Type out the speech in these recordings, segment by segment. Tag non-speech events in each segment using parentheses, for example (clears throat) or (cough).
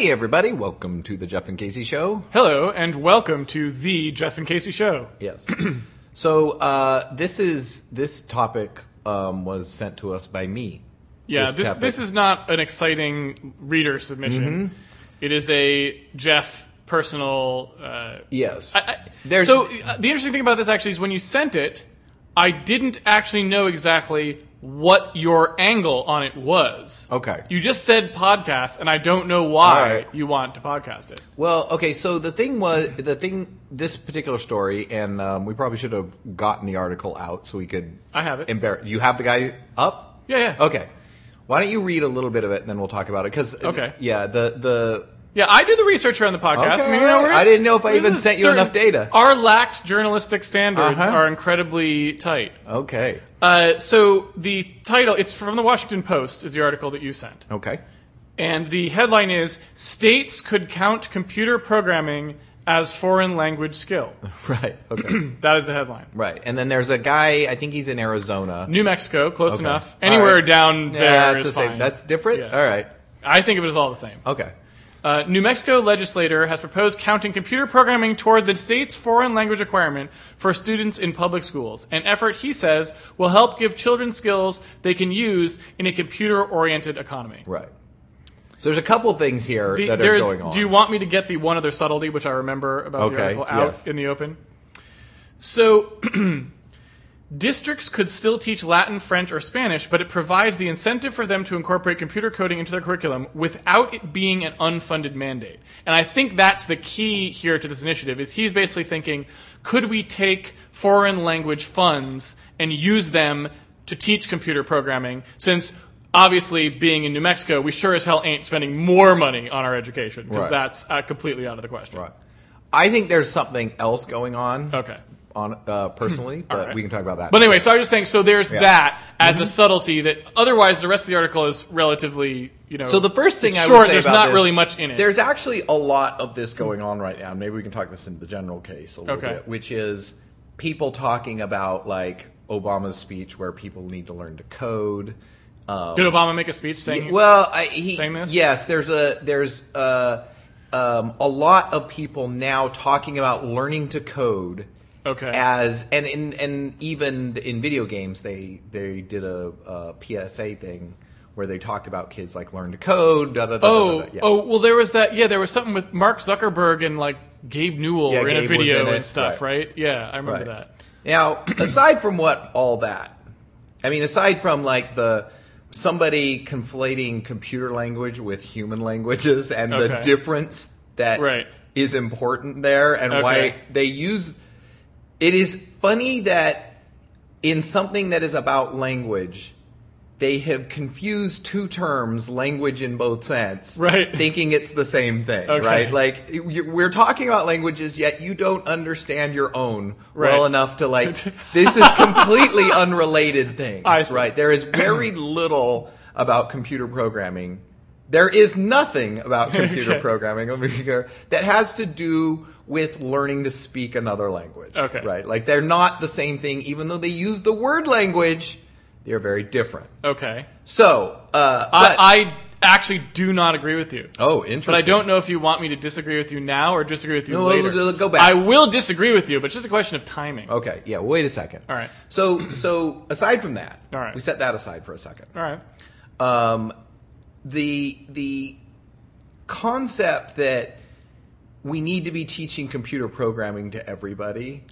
Hey, everybody, welcome to the Jeff and Casey Show. Hello, and welcome to the Jeff and Casey Show. Yes. (clears throat) so, uh, this is this topic um, was sent to us by me. Yeah, This this topic. is not an exciting reader submission. Mm-hmm. It is a Jeff personal. Uh, Yes. I, I, There's- so uh, the interesting thing about this actually is when you sent it, I didn't actually know exactly what your angle on it was. Okay. You just said podcast, and I don't know why right. you want to podcast it. Well, okay. So the thing was the thing. This particular story, and um, we probably should have gotten the article out so we could. I have it. Embar- you have the guy up? Yeah, yeah. Okay. Why don't you read a little bit of it and then we'll talk about it? Because Okay. yeah, the the Yeah, I do the research around the podcast. Okay, I mean, you know, right. I didn't know if I even sent you certain- enough data. Our lax journalistic standards Uh-huh. are incredibly tight. okay Uh, so the title, it's from the Washington Post, is the article that you sent. okay And the headline is States could count computer programming as foreign language skill. (laughs) right okay (clears throat) That is the headline. right. And then there's a guy. I think he's in Arizona. New Mexico, close Okay. enough. Anywhere right. down there yeah, is that's the same. fine. That's different. Yeah. All right. I think of it as all the same. Okay. Uh, New Mexico legislator has proposed counting computer programming toward the state's foreign language requirement for students in public schools. An effort, he says, will help give children skills they can use in a computer-oriented economy. Right. So there's a couple things here The- that are going on. Do you want me to get the one other subtlety, which I remember about the article, out yes. in the open? So, (clears throat) districts could still teach Latin, French, or Spanish, but it provides the incentive for them to incorporate computer coding into their curriculum without it being an unfunded mandate. And I think that's the key here to this initiative. Is he's basically thinking, could we take foreign language funds and use them to teach computer programming? Since obviously, being in New Mexico, we sure as hell ain't spending more money on our education because Right. that's uh, completely out of the question. Right. I think there's something else going on. Okay. On uh, personally, (laughs) but right. we can talk about that. But anyway, so I was just saying, so there's Yeah. Mm-hmm. that as a subtlety that otherwise the rest of the article is relatively, you know. So the first thing I short, would say there's not this- really much in it. There's actually a lot of this going on right now. Maybe we can talk this into the general case a little Okay. bit, which is people talking about like Obama's speech where people need to learn to code. Um, Did Obama make a speech saying? well, I, he, saying this? yes, there's a there's uh um, a lot of people now talking about learning to code. Okay. As and in and even in video games, they they did a, a PSA thing where they talked about kids like learn to code. Da, da, da, da, oh. Yeah. oh, well, there was that. Yeah, there was something with Mark Zuckerberg and like Gabe Newell Yeah, were in a Gabe video in and stuff, right. right. Yeah, I remember Right. that. Now, (clears throat) aside from what all that, I mean, aside from like the somebody conflating computer language with human languages and the difference that Right. is important there and why they use it is funny that in something that is about language they have confused two terms language in both sense Right. thinking it's the same thing Okay. right like we're talking about languages yet you don't understand your own Right. well enough to like (laughs) this is completely unrelated things right there is very little about computer programming there is nothing about (laughs) computer Okay. programming let me be clear, that has to do with learning to speak another language Okay. right like they're not the same thing even though they use the word language they're very different Okay. so uh but- I, I actually do not agree with you. oh interesting But I don't know if you want me to disagree with you now or disagree with you No, later. we'll- we'll go back. I will disagree with you, but it's just a question of timing. okay yeah wait a second All right. so so aside from that All right. we set that aside for a second All right. um, the the concept that we need to be teaching computer programming to everybody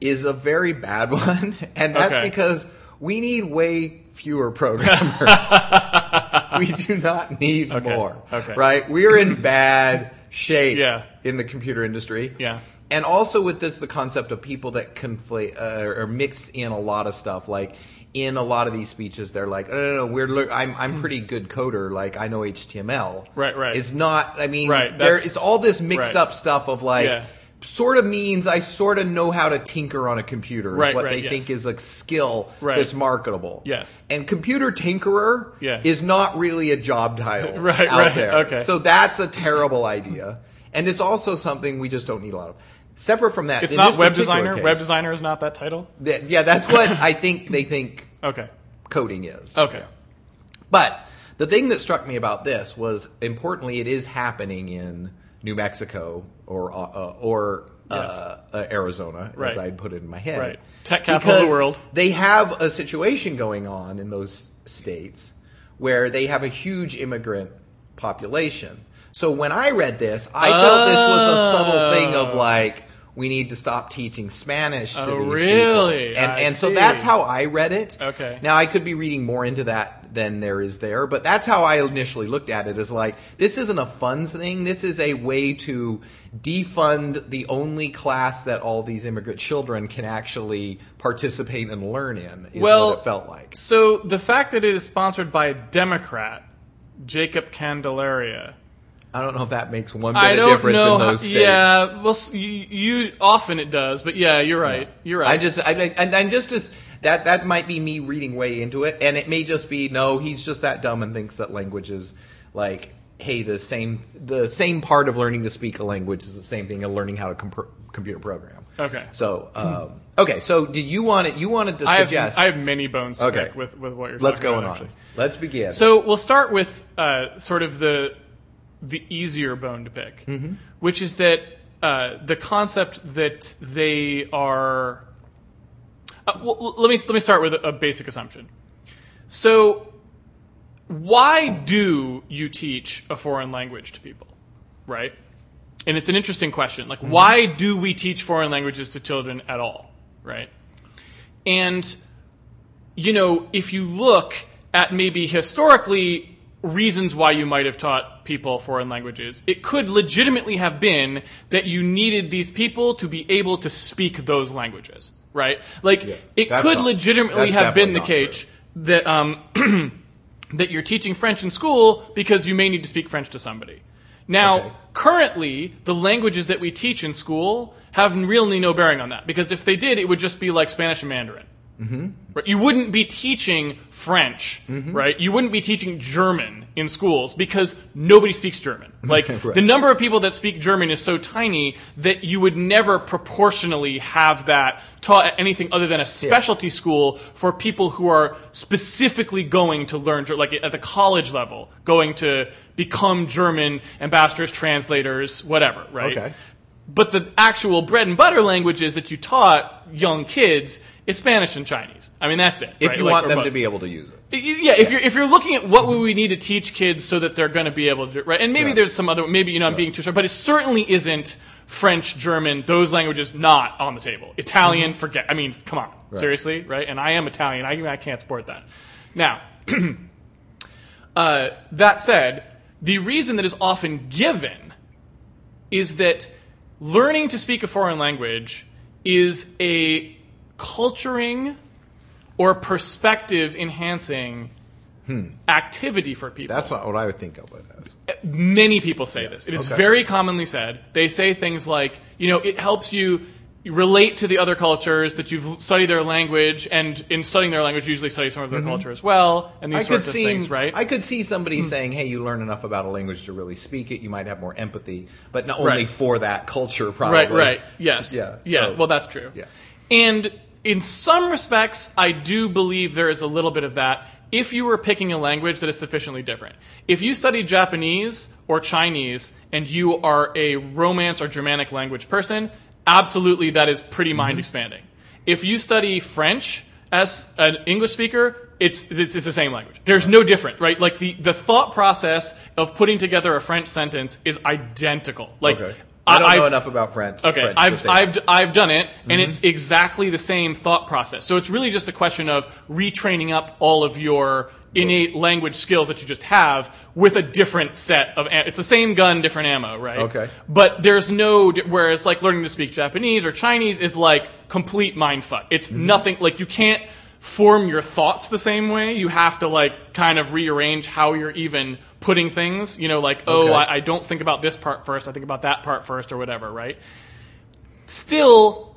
is a very bad (laughs) one, and that's Okay. because we need way fewer programmers. (laughs) we do not need Okay. more. Okay. Right? We are in bad shape Yeah. in the computer industry. Yeah. And also with this, the concept of people that conflate uh, or mix in a lot of stuff. Like in a lot of these speeches, they're like, oh, "No, no, no, we're I'm I'm hmm. pretty good coder. Like I know HTML." Right, right. Is not. I mean, Right, There, it's all this mixed right. up stuff of like. Yeah. Sort of means I sort of know how to tinker on a computer. Is Right, what right, they yes. think is a skill Right. that's marketable. Yes. And computer tinkerer Yeah. is not really a job title (laughs) Right, out right, there. okay. So that's a terrible idea. And it's also something we just don't need a lot of. Separate from that, It's not web designer. case- Web designer is not that title. Th- yeah, that's what I think they think (laughs) Okay. coding is. Okay. But The thing that struck me about this was, importantly, it is happening in New Mexico or uh, uh, or uh, uh, Arizona, Right. as I put it in my head. Right. Tech capital of the world. They have a situation going on in those states where they have a huge immigrant population. So when I read this, I felt this was a subtle thing of Oh. like we need to stop teaching Spanish to Oh, these really? people. And I and so that's how I read it. Okay. Now I could be reading more into that than there is there, but that's how I initially looked at it as like this isn't a funds thing. This is a way to defund the only class that all these immigrant children can actually participate and learn in. Is Well, what it felt like. So the fact that it is sponsored by a Democrat, Jacob Candelaria. I don't know if that makes one bit I of difference know. in those states. Yeah, well, you, you often it does, but yeah, you're right. You're right. I just, I, and I'm just as that that might be me reading way into it, and it may just be no, he's just that dumb and thinks that language is like, hey, the same the same part of learning to speak a language is the same thing as learning how to comp- computer program. Okay. So, um, okay, so did you want it? You wanted to I have suggest? I have many bones to Okay. pick with, with what you're talking. let's go about. on. actually. Let's begin. So we'll start with uh, sort of the the easier bone to pick, Mm-hmm. which is that uh, the concept that they are. Uh, well, let me let me start with a, a basic assumption. So, why do you teach a foreign language to people, right? And it's an interesting question. Like, why do we teach foreign languages to children at all, right? And you know, if you look at maybe historically reasons why you might have taught people foreign languages, it could legitimately have been that you needed these people to be able to speak those languages, right? Like, it could not- legitimately have been the case that, um, (clears throat) that you're teaching French in school because you may need to speak French to somebody. Now, Okay. currently, the languages that we teach in school have really no bearing on that because if they did, it would just be like Spanish and Mandarin. Mm-hmm. Right? You wouldn't be teaching French, mm-hmm. right? You wouldn't be teaching German in schools because nobody speaks German. (laughs) Like Right. the number of people that speak German is so tiny that you would never proportionally have that taught at anything other than a specialty school for people who are specifically going to learn, like at the college level, going to become German ambassadors, translators, whatever, right? Okay. But the actual bread and butter languages that you taught young kids is Spanish and Chinese. I mean, that's it. if right? you Like, want them to be able to use it. Yeah, if you're if you're looking at what would we need to teach kids so that they're going to be able to, do- right? And maybe Right. there's some other, maybe you know I'm being too short, but it certainly isn't French, German, those languages not on the table. Italian, Mm-hmm. forget. I mean, come on, seriously, right? And I am Italian. I I can't support that. Now, (clears throat) uh, that said, the reason that is often given is that learning to speak a foreign language is a culturing or perspective enhancing hmm. activity for people. That's not what I would think of it as. Many people say this. It is Okay. very commonly said. They say things like, you know, it helps you relate to the other cultures that you've studied their language, and in studying their language, you usually study some of their culture as well, and these Mm-hmm. I sorts of see. things, right? I could see somebody saying, "Hey, you learn enough about a language to really speak it. You might have more empathy, but not only Right. for that culture, probably." Right, right. Yes. Yeah, Yeah. so- well, that's true. Yeah. And in some respects, I do believe there is a little bit of that if you were picking a language that is sufficiently different. If you study Japanese or Chinese and you are a Romance or Germanic language person, absolutely that is pretty Mm-hmm. mind expanding. If you study French as an English speaker, it's, it's, it's the same language. There's no different, right? Like the, the thought process of putting together a French sentence is identical. Like, Okay. I don't know I've- enough about French. Okay, French to I've say I've. I've done it, and Mm-hmm. it's exactly the same thought process. So it's really just a question of retraining up all of your innate language skills that you just have with a different set of. am- It's the same gun, different ammo, right? Okay. But there's no. Whereas like learning to speak Japanese or Chinese is like complete mind fuck It's Mm-hmm. nothing. Like you can't form your thoughts the same way. You have to like kind of rearrange how you're even putting things. You know, like oh, Okay. I, I don't think about this part first. I think about that part first, or whatever, right? Still,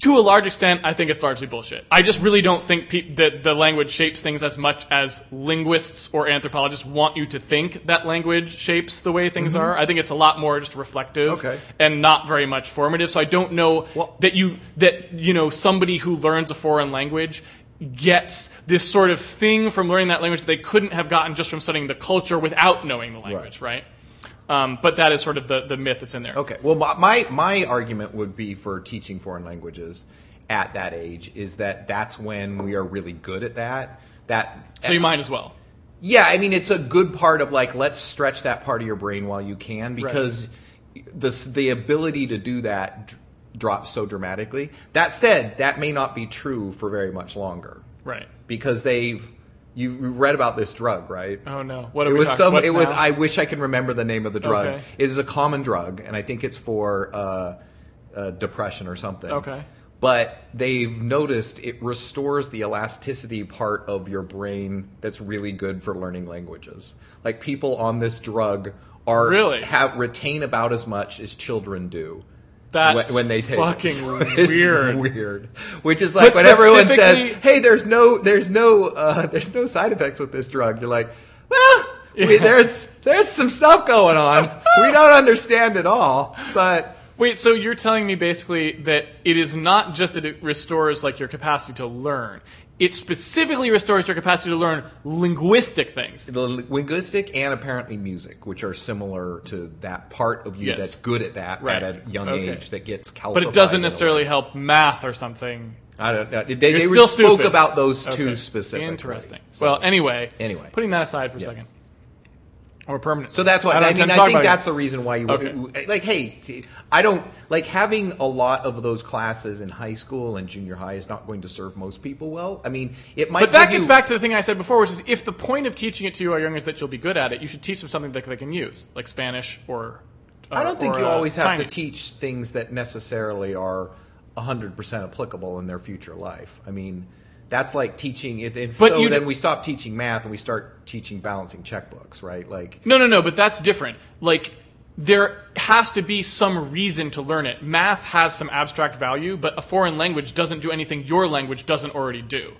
to a large extent, I think it's largely bullshit. I just really don't think pe- that the language shapes things as much as linguists or anthropologists want you to think that language shapes the way things mm-hmm. are. I think it's a lot more just reflective Okay. and not very much formative. So I don't know Well- that you that you know somebody who learns a foreign language gets this sort of thing from learning that language that they couldn't have gotten just from studying the culture without knowing the language, right? Um, but that is sort of the, the myth that's in there. Okay. Well, my, my my argument would be for teaching foreign languages at that age is that that's when we are really good at that. That So you might as well. Yeah, I mean it's a good part of like let's stretch that part of your brain while you can because the the ability to do that d- drops so dramatically. That said, that may not be true for very much longer Right. because they've you read about this drug, right? Oh no. What are it we was talking some. what's It was. I wish I can remember the name of the drug. Okay. It is a common drug, and I think it's for uh, uh, depression or something. Okay. But they've noticed it restores the elasticity part of your brain that's really good for learning languages. Like people on this drug are Really? have retain about as much as children do. That's when, when they take fucking (laughs) it. Weird. weird. Which is like But when everyone says, "Hey, there's no, there's no, uh, (laughs) there's no side effects with this drug." You're like, "Well, we, there's there's some stuff going on. we (laughs) don't understand it all, but Wait, so you're telling me basically that it is not just that it restores like your capacity to learn. It specifically restores your capacity to learn linguistic things. the linguistic and apparently music, which are similar to that part of you Yes. that's good at that Right. at a young Okay. age that gets calcified. But it doesn't necessarily help math or something. I don't know. They, they still spoke stupid. about those two Okay. specifically. Interesting. So- well, anyway. Anyway. Putting that aside for a second. Or permanent. So that's why I, don't mean. I think it. that's the reason why you Okay. like. Hey, t- I don't like having a lot of those classes in high school and junior high is not going to serve most people well. I mean, it might. But that gets you- back to the thing I said before, which is if the point of teaching it to you while young is that you'll be good at it, you should teach them something that they can use, like Spanish or. I don't think or, you uh, always have Chinese. to teach things that necessarily are hundred percent applicable in their future life. I mean. That's like teaching. If, if But so, then d- we stop teaching math and we start teaching balancing checkbooks, right? Like, No, no, no, but that's different. Like, there has to be some reason to learn it. Math has some abstract value, but a foreign language doesn't do anything your language doesn't already do.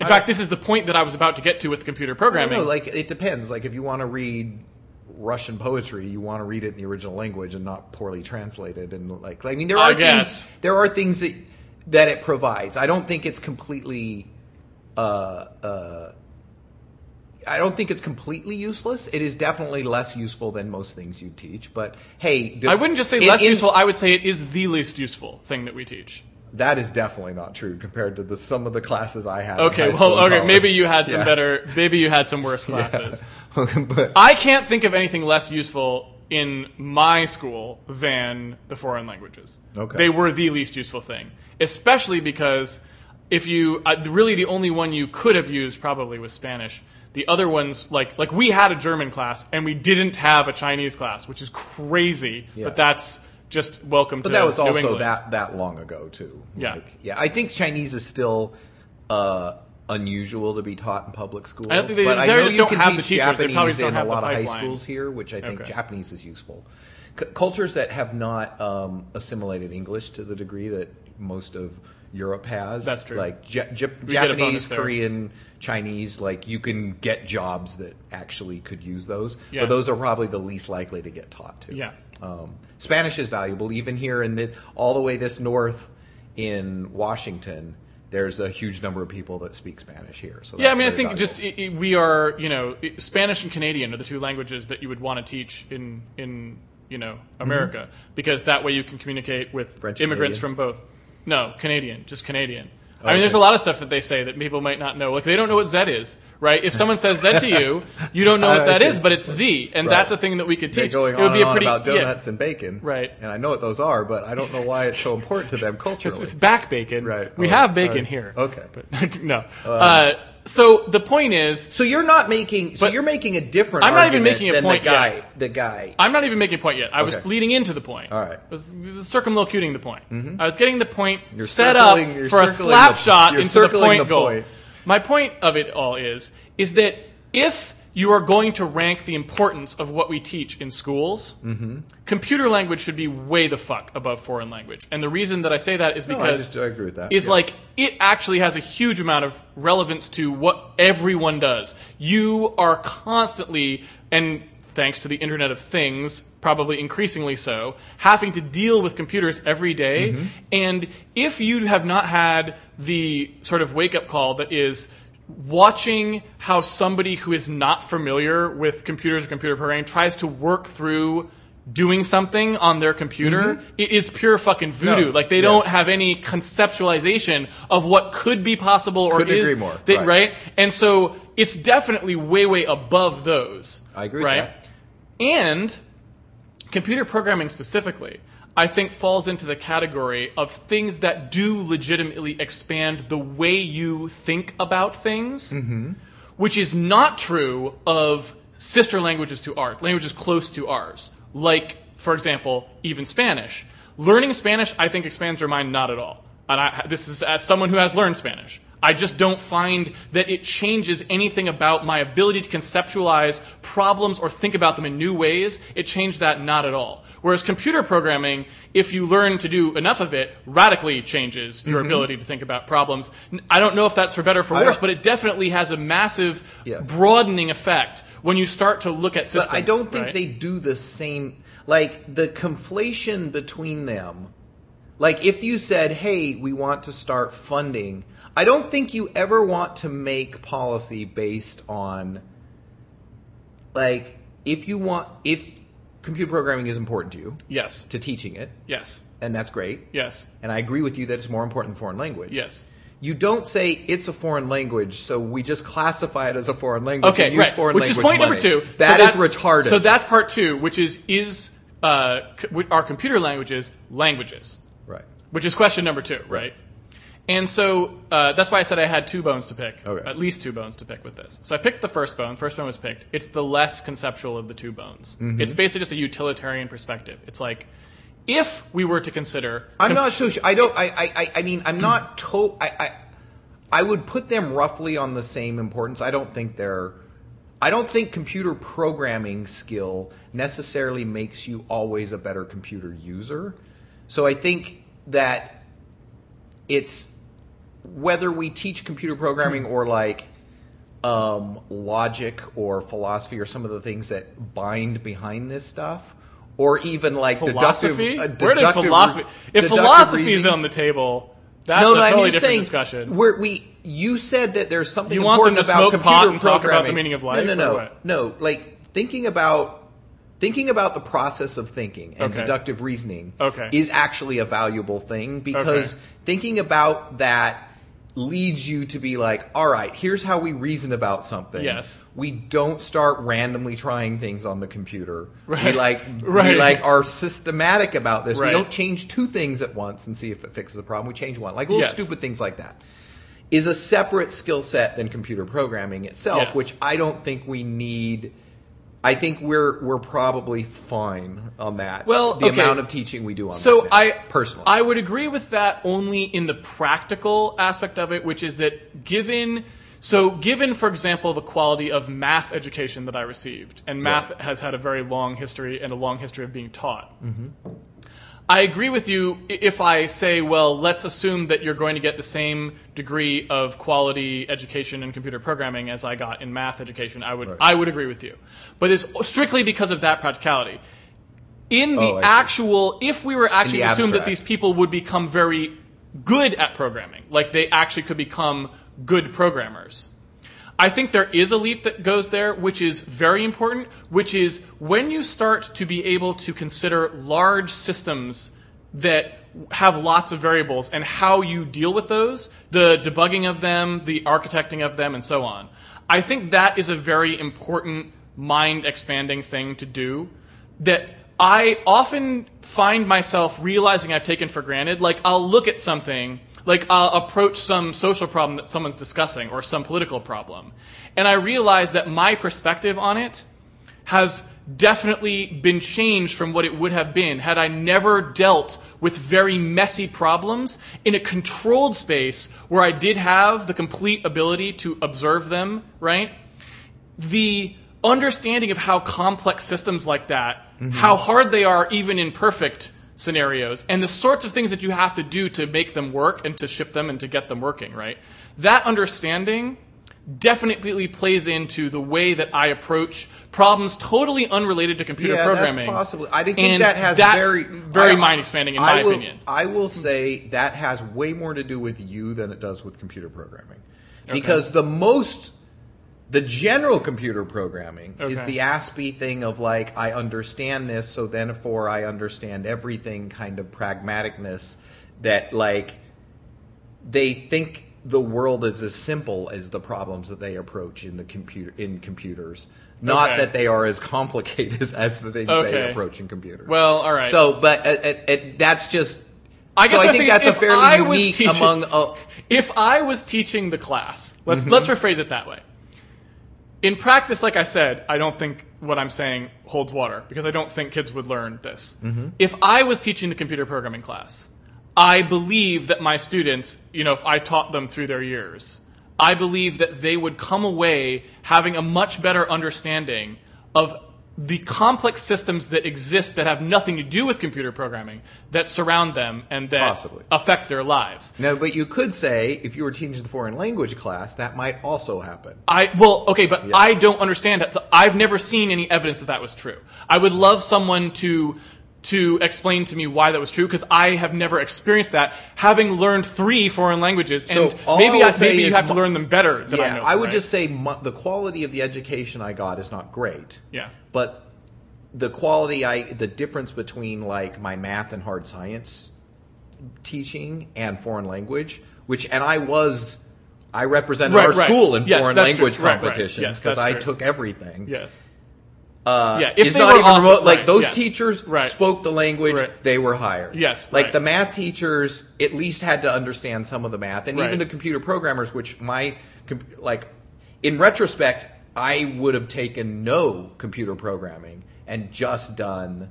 In fact, this is the point that I was about to get to with computer I programming. know, like it depends. Like if you want to read Russian poetry, you want to read it in the original language and not poorly translated. And like, I mean, there I are guess. things. There are things that that it provides. I don't think it's completely. Uh, uh, I don't think it's completely useless. It is definitely less useful than most things you teach. But hey, do- I wouldn't just say in- less in- useful, I would say it is the least useful thing that we teach. That is definitely not true compared to the some of the classes I had. in Okay, well, okay, college. maybe you had some Yeah. better, maybe you had some worse (laughs) classes. (laughs) but I can't think of anything less useful in my school than the foreign languages. Okay. They were the least useful thing, especially because if you uh, really the only one you could have used probably was Spanish. The other ones, like like we had a German class and we didn't have a Chinese class, which is crazy. Yeah. But that's just welcome But to that was New also England. that that long ago too. Yeah. Like, yeah. I think Chinese is still uh, unusual to be taught in public schools. I don't think they- but I know you don't can have the teach. They Japanese probably in a lot of high schools here, which I think Okay. Japanese is useful. C- cultures that have not um, assimilated English to the degree that most of Europe has. That's true. Like Ja- Ja- get a bonus Japanese. Korean, Chinese, like you can get jobs that actually could use those. Yeah. But those are probably the least likely to get taught to. Yeah. Um, Spanish is valuable, even here in the all the way this north in Washington. There's a huge number of people that speak Spanish here. So Yeah, I mean, I think valuable. just i i we are, you know, i- Spanish and Canadian are the two languages that you would want to teach in in you know America because that way you can communicate with Mm-hmm. French immigrants Canadian? from both. No, Canadian, just Canadian. I mean, there's a lot of stuff that they say that people might not know. Like they don't know what Z is, right? If someone says Z to you, you don't know (laughs) what that is, but it's Z, and Right. that's a thing that we could They're teach. going it would on be a pretty about yeah. donuts and bacon, Right. And I know what those are, but I don't know why it's so important to them (laughs) It's, culturally. it's back bacon. Right. We Oh, have bacon sorry. here. Okay. But (laughs) no. Uh, so the point is, so you're not making. So you're making a different. I'm not even making a point The guy. yet. The guy. I'm not even making a point yet. I was leading into the point. All right. I was circumlocuting the point. Mm-hmm. I was getting the point You're set up for a slap the- shot into the point the goal. point. My point of it all is is that if you are going to rank the importance of what we teach in schools, Mm-hmm. computer language should be way the fuck above foreign language. And the reason that I say that is No, I because just- I agree with that. is Yeah. like it actually has a huge amount of relevance to what everyone does. You are constantly and thanks to the Internet of Things, probably increasingly so, having to deal with computers every day. Mm-hmm. And if you have not had the sort of wake up call that is watching how somebody who is not familiar with computers or computer programming tries to work through doing something on their computer, it is pure fucking voodoo. Mm-hmm. No, like they yeah. don't have any conceptualization of what could be possible or Couldn't is agree more, they- right. right? And so it's definitely way, way above those. I agree Right? And computer programming specifically, I think falls into the category of things that do legitimately expand the way you think about things, Mm-hmm. which is not true of sister languages to ours, languages close to ours. Like, for example, even Spanish. Learning Spanish, I think, expands your mind not at all. And I, this is as someone who has learned Spanish. I just don't find that it changes anything about my ability to conceptualize problems or think about them in new ways. It changed that not at all. Whereas computer programming, if you learn to do enough of it, radically changes your ability to think about problems. I don't know if that's for better or for Mm-hmm. I worse, but it definitely has a massive Yes. broadening effect when you start to look at systems. But I don't think right? they do the same. Like the conflation between them. Like if you said, "Hey, we want to start funding," I don't think you ever want to make policy based on. Like if you want, if computer programming is important to you Yes. to teaching it, Yes. and that's great, Yes. and I agree with you that it's more important than foreign language. Yes. You don't say it's a foreign language, so we just classify it as a foreign language. Okay, and use right. Foreign Which is language point number two. That so is that's- retarded. So that's part two, which is is uh, are computer languages languages? right. Which is question number two, right? And so uh, that's why I said I had two bones to pick, Okay. at least two bones to pick with this. So I picked the first bone. First one was picked. It's the less conceptual of the two bones. Mm-hmm. It's basically just a utilitarian perspective. It's like if we were to consider, I'm com- not so sure. I don't. I. I. I, I mean, I'm not. (clears throat) To. I, I. I would put them roughly on the same importance. I don't think they're. I don't think computer programming skill necessarily makes you always a better computer user. So I think that it's whether we teach computer programming or like um, logic or philosophy or some of the things that bind behind this stuff, or even like philosophy. deductive. uh, Where did philosophy? If philosophy is on the table, that's no, a no, I'm totally just different saying. discussion. We're, we you said that there's something You important about computer pot and talk about the programming. meaning of life, No, no, no, no. Like thinking about thinking about the process of thinking and Okay. deductive reasoning Okay. is actually a valuable thing because Okay. thinking about that leads you to be like, all right, here's how we reason about something. Yes. We don't start randomly trying things on the computer. Right. We Right. like (laughs) we like are systematic about this. Right. We don't change two things at once and see if it fixes the problem. We change one. Like little Yes. stupid things like that is a separate skill set than computer programming itself, Yes. which I don't think we need. I think we're we're probably fine on that. Well, the okay. amount of teaching we do on So that. I personally, I would agree with that only in the practical aspect of it, which is that given so given for example the quality of math education that I received, and math has had a very long history and a long history of being taught. Mm-hmm. I agree with you if I say, well, let's assume that you're going to get the same degree of quality education in computer programming as I got in math education. I would Right. I would agree with you, but it's strictly because of that practicality. In the Oh, actual, if we were actually assume that these people would become very good at programming, like they actually could become good programmers. I think there is a leap that goes there, which is very important, which is when you start to be able to consider large systems that have lots of variables and how you deal with those, the debugging of them, the architecting of them, and so on. I think that is a very important mind expanding thing to do that I often find myself realizing I've taken for granted. Like, I'll look at something, like, I'll approach some social problem that someone's discussing or some political problem, and I realize that my perspective on it has definitely been changed from what it would have been had I never dealt with very messy problems in a controlled space where I did have the complete ability to observe them, right? the understanding of how complex systems like that, mm-hmm. how hard they are even in perfect scenarios, and the sorts of things that you have to do to make them work and to ship them and to get them working, right? That understanding definitely plays into the way that I approach problems totally unrelated to computer yeah, programming. that's possibly. I think And that has that's very very I- mind expanding in I my will- opinion. I will say that has way more to do with you than it does with computer programming, because the most the general computer programming is the Aspie thing of like I understand this, so therefore I understand everything kind of pragmaticness that like they think the world is as simple as the problems that they approach in the computer in computers. Not Okay. that they are as complicated as, (laughs) as the things Okay. they approach in computers. Well, all right. So, but uh, uh, that's just. I guess so I think that's a if fairly unique teaching- among. Uh, (laughs) if I was teaching the class, let's Mm-hmm. let's rephrase it that way. In practice, like I said, I don't think what I'm saying holds water because I don't think kids would learn this. Mm-hmm. If I was teaching the computer programming class, I believe that my students, you know, if I taught them through their years, I believe that they would come away having a much better understanding of the complex systems that exist that have nothing to do with computer programming that surround them and that Possibly. affect their lives. no, but you could say if you were teaching the foreign language class, that might also happen. I well, okay, but I don't understand that. I've never seen any evidence that that was true. I would love someone to to explain to me why that was true because I have never experienced that. Having learned three foreign languages, and So all maybe I I, maybe you have to learn them better than I yeah, know. I would right? just say mu- the quality of the education I got is not great. Yeah. But the quality I the difference between like my math and hard science teaching and foreign language, which and I was I represented Right, our right. school in Yes, foreign that's true. language Right, right. competitions Yes, because I took everything. yes. Uh, Yeah, if it's not even also- remote. Like those yes. teachers spoke the language; they were hired. Yes, like the math teachers at least had to understand some of the math, and even the computer programmers. Which my like, in retrospect, I would have taken no computer programming and just done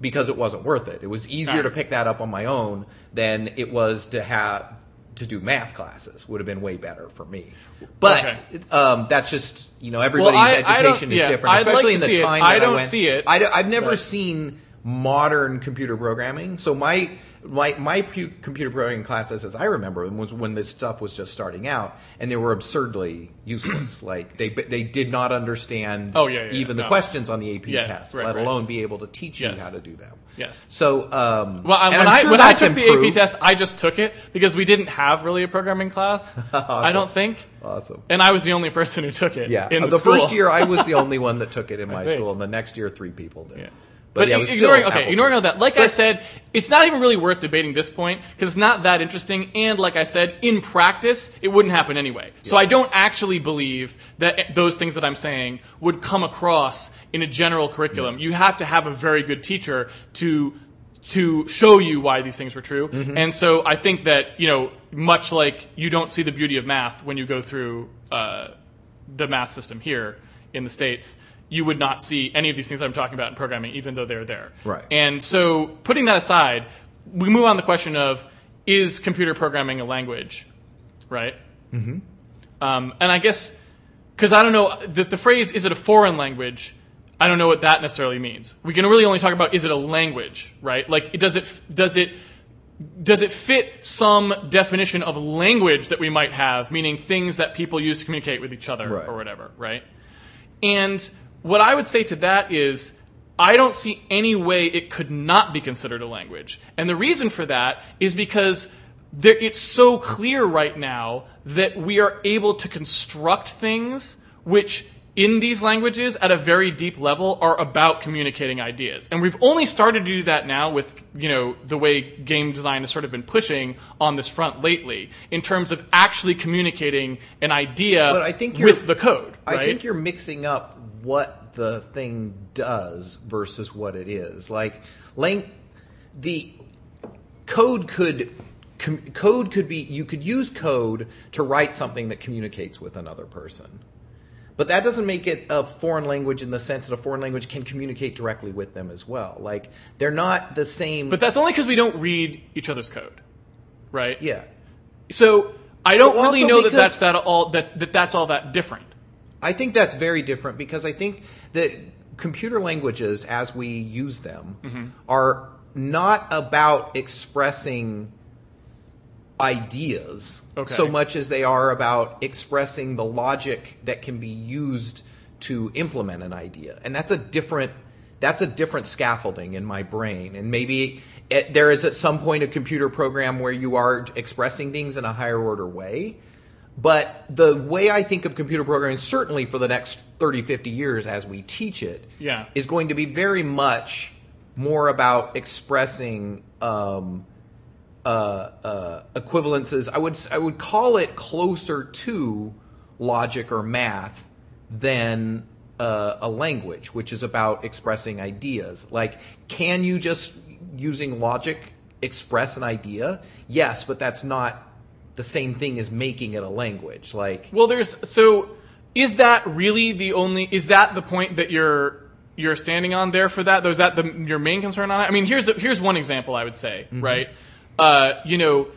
because it wasn't worth it. It was easier Right. to pick that up on my own than it was to have to do math classes. Would have been way better for me. But Okay. um, that's just you know everybody's I- I education is yeah, different, I'd like especially in the time I don't went- see it, I, have never but- seen modern computer programming. So my my my pu- computer programming classes, as I remember them, was when this stuff was just starting out, and they were absurdly (clears throat) useless. like they they did not understand. Oh, yeah, yeah, even yeah, the no. questions on the AP test, right, let right. alone be able to teach you Yes. how to do them. Yes. So um, Well, I- when I'm I sure when I took the. AP test, I just took it because we didn't have really a programming class. (laughs) I don't think. Awesome. And I was the only person who took it. Yeah, In Uh, the, the, first year I was the (laughs) only one that took it in my school, and the next year three people did. Yeah. But, But, yeah, ignoring okay, Apple ignoring all that, like I said, it's not even really worth debating this point because it's not that interesting. And like I said, in practice, it wouldn't happen anyway. So I don't actually believe that those things that I'm saying would come across in a general curriculum. You have to have a very good teacher to to show you why these things were true. Mm-hmm. And so I think that you know, much like you don't see the beauty of math when you go through uh, the math system here in the states, you would not see any of these things that I'm talking about in programming, even though they're there. Right. And so, putting that aside, we move on to the question of is computer programming a language, right? Mm-hmm. Um, and I guess because I don't know the, the phrase "is it a foreign language." I don't know what that necessarily means. We can really only talk about is it a language, right? Like, it- does it does it does it fit some definition of language that we might have, meaning things that people use to communicate with each other Right. or whatever, right? And what I would say to that is, I don't see any way it could not be considered a language. And the reason for that is because there, it's so clear right now that we are able to construct things which in these languages at a very deep level are about communicating ideas. And we've only started to do that now with, you know, the way game design has sort of been pushing on this front lately in terms of actually communicating an idea But I think with the code. Right? I think you're mixing up what the thing does versus what it is. Like, lang- the code could com- code could be you could use code to write something that communicates with another person. But that doesn't make it a foreign language in the sense that a foreign language can communicate directly with them as well. Like they're not the same. But that's only because we don't read each other's code, right? yeah, So I don't really know that that's that all that, that that's all that different. I think that's very different because I think that computer languages, as we use them, Mm-hmm. are not about expressing ideas Okay. so much as they are about expressing the logic that can be used to implement an idea. And that's a different that's a different scaffolding in my brain. And maybe it, there is at some point a computer program where you are expressing things in a higher order way. But the way I think of computer programming, certainly for the next 30, 50 years as we teach it, Yeah. is going to be very much more about expressing um, uh, uh, equivalences. I would I would call it closer to logic or math than uh, a language, which is about expressing ideas. Like, can you just using logic express an idea? Yes, but that's not the same thing as making it a language. Like, Well, there's so is that really the only is that the point that you're you're standing on there for that? Though that the your main concern on it? I mean, here's a, here's one example I would say, Mm-hmm. right? Uh, you know,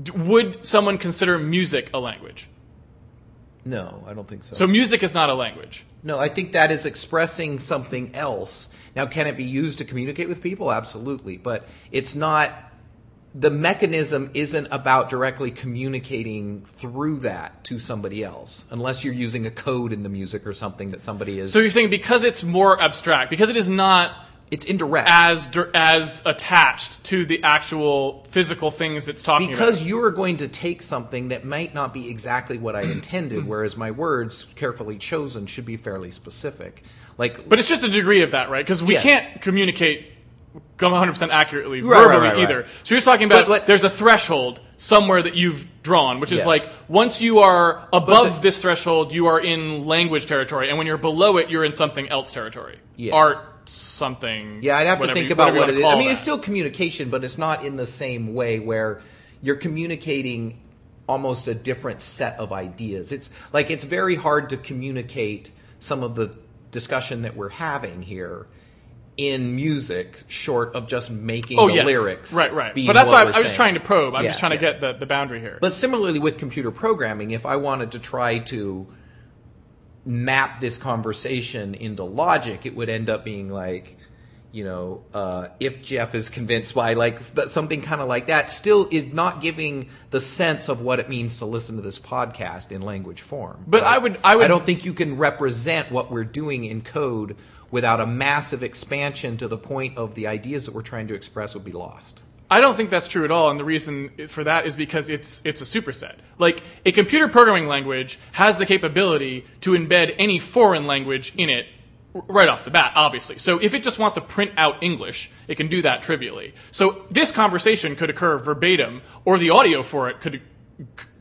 d- would someone consider music a language? no, I don't think so. So music is not a language. No, I think that is expressing something else. Now, can it be used to communicate with people? Absolutely. But it's not, the mechanism isn't about directly communicating through that to somebody else, unless you're using a code in the music or something that somebody is. So you're saying because it's more abstract, because it is not it's indirect. as as attached to the actual physical things it's talking because about. you are going to take something that might not be exactly what I intended, (clears throat) whereas my words, carefully chosen, should be fairly specific. Like, But it's just a degree of that, right? Because we Yes. can't communicate 100% accurately Right, verbally right, right. either. So you're talking about But- but- there's a threshold somewhere that you've drawn, which is Yes. like once you are above the- this threshold, you are in language territory, and when you're below it, you're in something else territory. Yeah. Art something. Yeah, I'd have to think you- about what it is. I mean, that. it's still communication, but it's not in the same way where you're communicating almost a different set of ideas. It's like it's very hard to communicate some of the discussion that we're having here in music short of just making Oh the yes, lyrics. right, right. But that's why I, I was trying to probe. I'm Yeah, just trying to get the, the boundary here. But similarly with computer programming, if I wanted to try to map this conversation into logic, it would end up being like, you know, uh, if Jeff is convinced by like th- something kind of like that, still is not giving the sense of what it means to listen to this podcast in language form. But I would- I would- I don't think you can represent what we're doing in code without a massive expansion to the point of the ideas that we're trying to express would be lost. I don't think that's true at all, and the reason for that is because it's it's a superset. Like a computer programming language has the capability to embed any foreign language in it right off the bat, obviously. So if it just wants to print out English, it can do that trivially. So this conversation could occur verbatim, or the audio for it could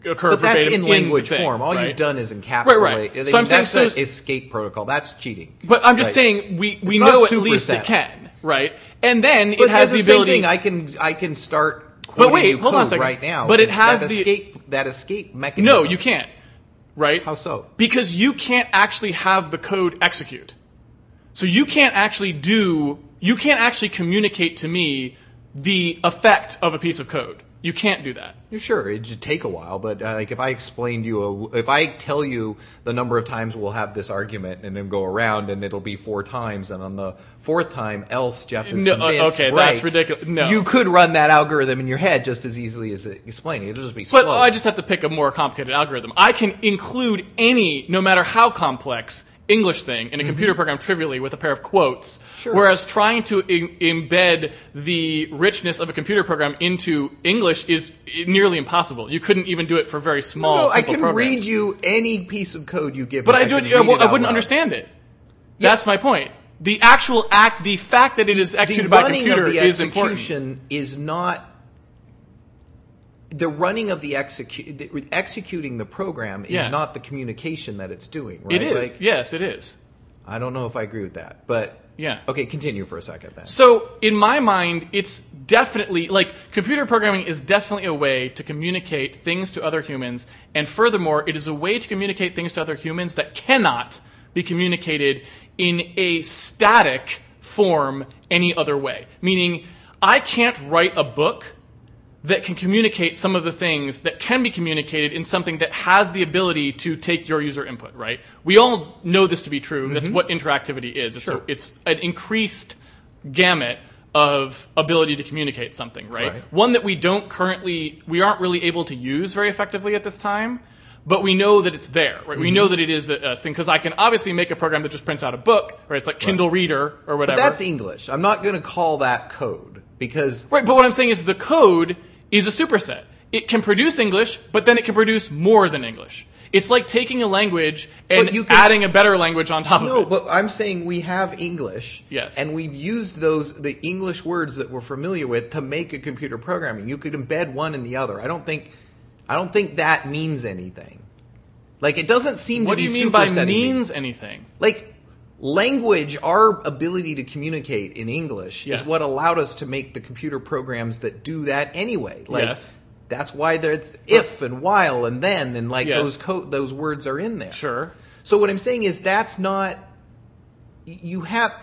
occur But that's in language thing, form. All right? you've done is encapsulate. Right, right. I So I'm mean, saying so- escape protocol. That's cheating. But I'm just Right. saying we, we It's know at least it can, right? And then But it has the the ability. Same thing. I can I can start quoting wait, you hold on a second. right now. But it has that the- escape that escape mechanism. No, you can't. Right? How so? Because you can't actually have the code execute. So you can't actually do, you can't actually communicate to me the effect of a piece of code. You can't do that. Sure it should take a while, but uh, like if I explain to you, a, if I tell you the number of times we'll have this argument and then go around and it'll be four times, and on the fourth time, else Jeff is No, uh, convinced. okay, right, that's ridiculous. No. you could run that algorithm in your head just as easily as explaining. it. It'll just be But slow. I just have to pick a more complicated algorithm. I can include any, no matter how complex, English thing in a computer program trivially with a pair of quotes. Mm-hmm. Sure. Whereas trying to em- embed the richness of a computer program into English is nearly impossible. You couldn't even do it for very small. no, I can programs. read you any piece of code you give me. But me. I, do it, I, w- it I wouldn't loud. understand it. That's my point. The actual act, the fact that it is executed the by a computer of the is important. execution is not the running of the execu- the- executing the program is Yeah. not the communication that it's doing. Right? It is. Like, yes, it is. I don't know if I agree with that, but Yeah. Okay, continue for a second then. So, in my mind, it's definitely like computer programming is definitely a way to communicate things to other humans, and furthermore, it is a way to communicate things to other humans that cannot be communicated in a static form any other way. Meaning, I can't write a book that can communicate some of the things that can be communicated in something that has the ability to take your user input, right? We all know this to be true. That's what interactivity is. It's, Sure. a, it's an increased gamut of ability to communicate something, right? Right. One that we don't currently, we aren't really able to use very effectively at this time, but we know that it's there, right? Mm-hmm. We know that it is a, a thing because I can obviously make a program that just prints out a book, right? It's like Kindle Reader or whatever. But that's English. I'm not going to call that code because Right, but what I'm saying is the code is a superset. It can produce English, but then it can produce more than English. It's like taking a language and you can adding a better language on top no. of it. No, but I'm saying we have English. Yes. And we've used those the English words that we're familiar with to make a computer programming. You could embed one in the other. I don't think. I don't think that means anything. Like it doesn't seem What to do you mean by means anything? like language our ability to communicate in english Yes. is what allowed us to make the computer programs that do that anyway like Yes. that's why there's if and while and then and like Yes. those co- those words are in there Sure. so what i'm saying is that's not you have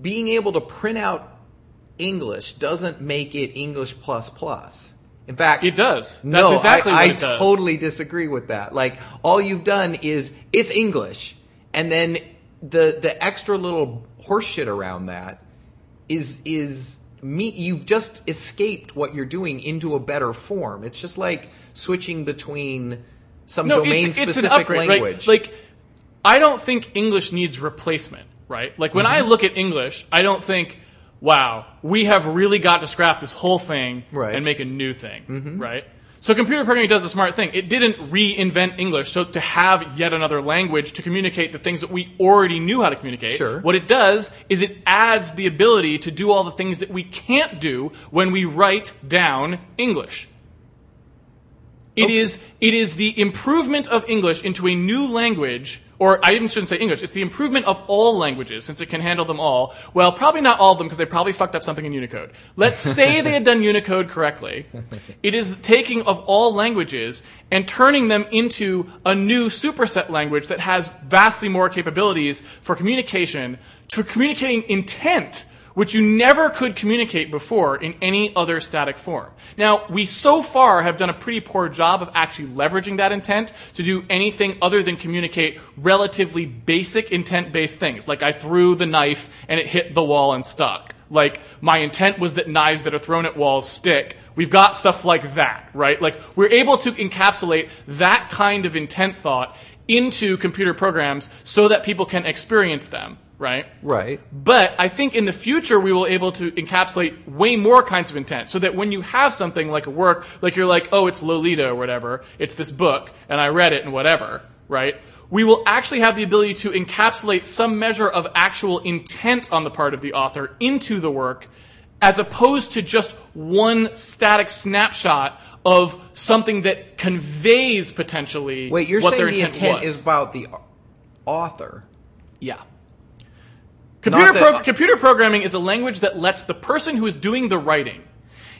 being able to print out english doesn't make it english plus plus in fact It does. That's no, exactly I, what I does. totally disagree with that. Like all you've done is it's English, and then the the extra little horseshit around that is is me. You've just escaped what you're doing into a better form. It's just like switching between some No, domain it's, it's specific an upgrade, language. right? Like, I don't think English needs replacement, right? Like when I Mm-hmm. look at English, I don't think, "Wow, we have really got to scrap this whole thing Right. and make a new thing," right? So computer programming does a smart thing. It didn't reinvent English so to have yet another language to communicate the things that we already knew how to communicate. Sure. What it does is it adds the ability to do all the things that we can't do when we write down English. It is it is the improvement of English into a new language, or I even shouldn't say English. It's the improvement of all languages since it can handle them all. Well, probably not all of them because they probably fucked up something in Unicode. Let's (laughs) say they had done Unicode correctly. It is taking of all languages and turning them into a new superset language that has vastly more capabilities for communication, for communicating intent which you never could communicate before in any other static form. Now, we so far have done a pretty poor job of actually leveraging that intent to do anything other than communicate relatively basic intent based things. Like I threw the knife and it hit the wall and stuck. Like my intent was that knives that are thrown at walls stick. We've got stuff like that, right? Like we're able to encapsulate that kind of intent thought into computer programs so that people can experience them, right? right. But I think in the future we will able to encapsulate way more kinds of intent, so that when you have something like a work, like you're like, oh, it's Lolita or whatever, it's this book, and I read it and whatever, right? We will actually have the ability to encapsulate some measure of actual intent on the part of the author into the work, as opposed to just one static snapshot of something that conveys potentially Wait, you're what saying their the intent, intent was. is about the author. Yeah. Computer, that- pro- computer programming is a language that lets the person who is doing the writing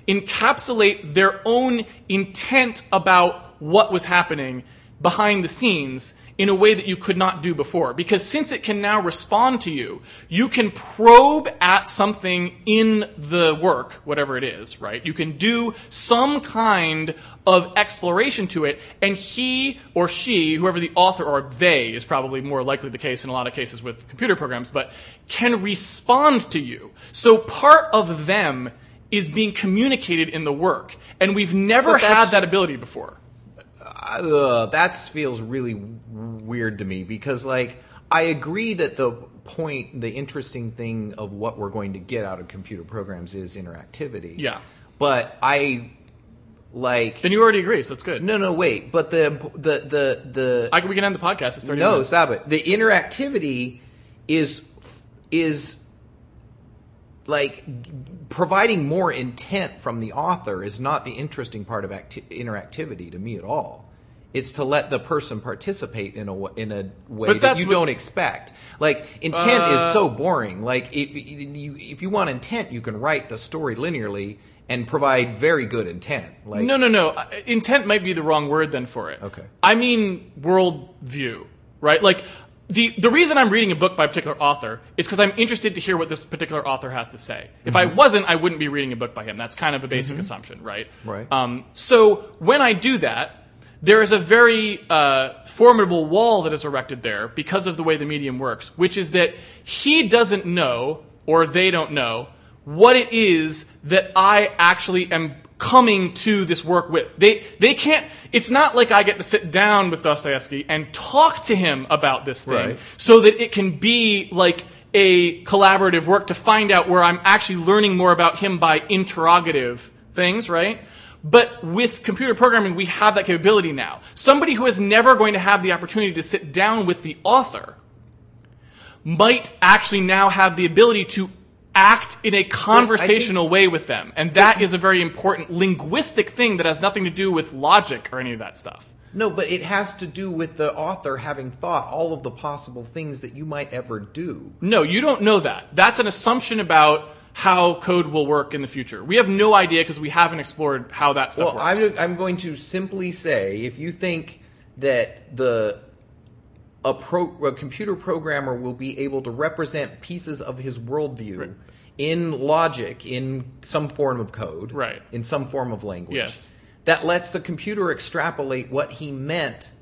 encapsulate their own intent about what was happening behind the scenes in a way that you could not do before. Because since it can now respond to you, you can probe at something in the work, whatever it is, right? You can do some kind of exploration to it, and he or she, whoever the author or they is probably more likely the case in a lot of cases with computer programs, but can respond to you. So part of them is being communicated in the work, and we've never had that ability before. Uh, that feels really weird to me because like I agree that the point, the interesting thing of what we're going to get out of computer programs is interactivity. Yeah. But I like Then you already agree, so that's good. no no wait, but the the the the I, we can end the podcast. It's 30 no minutes. stop it. The interactivity is is like providing more intent from the author is not the interesting part of acti- interactivity to me at all. It's to let the person participate in a in a way But that you don't expect. Like intent Uh, is so boring. Like if you if you want intent, you can write the story linearly and provide very good intent. Like No, no, no. Intent might be the wrong word then for it. Okay. I mean world view, right? Like the the reason I'm reading a book by a particular author is because I'm interested to hear what this particular author has to say. If I wasn't, I wouldn't be reading a book by him. That's kind of a basic assumption, right? Right. Um, so when I do that, there is a very uh, formidable wall that is erected there because of the way the medium works, which is that he doesn't know or they don't know what it is that I actually am coming to this work with. They they can't. It's not like I get to sit down with Dostoevsky and talk to him about this thing, Right. so that it can be like a collaborative work to find out where I'm actually learning more about him by interrogative things, right? But with computer programming, we have that capability now. Somebody who is never going to have the opportunity to sit down with the author might actually now have the ability to act in a conversational way with them. And that is a very important linguistic thing that has nothing to do with logic or any of that stuff. No, but it has to do with the author having thought all of the possible things that you might ever do. No, you don't know that. That's an assumption about how code will work in the future. We have no idea because we haven't explored how that stuff Well, works. I'm, I'm going to simply say if you think that the a, pro, a computer programmer will be able to represent pieces of his worldview Right. in logic, in some form of code, Right. in some form of language, Yes. that lets the computer extrapolate what he meant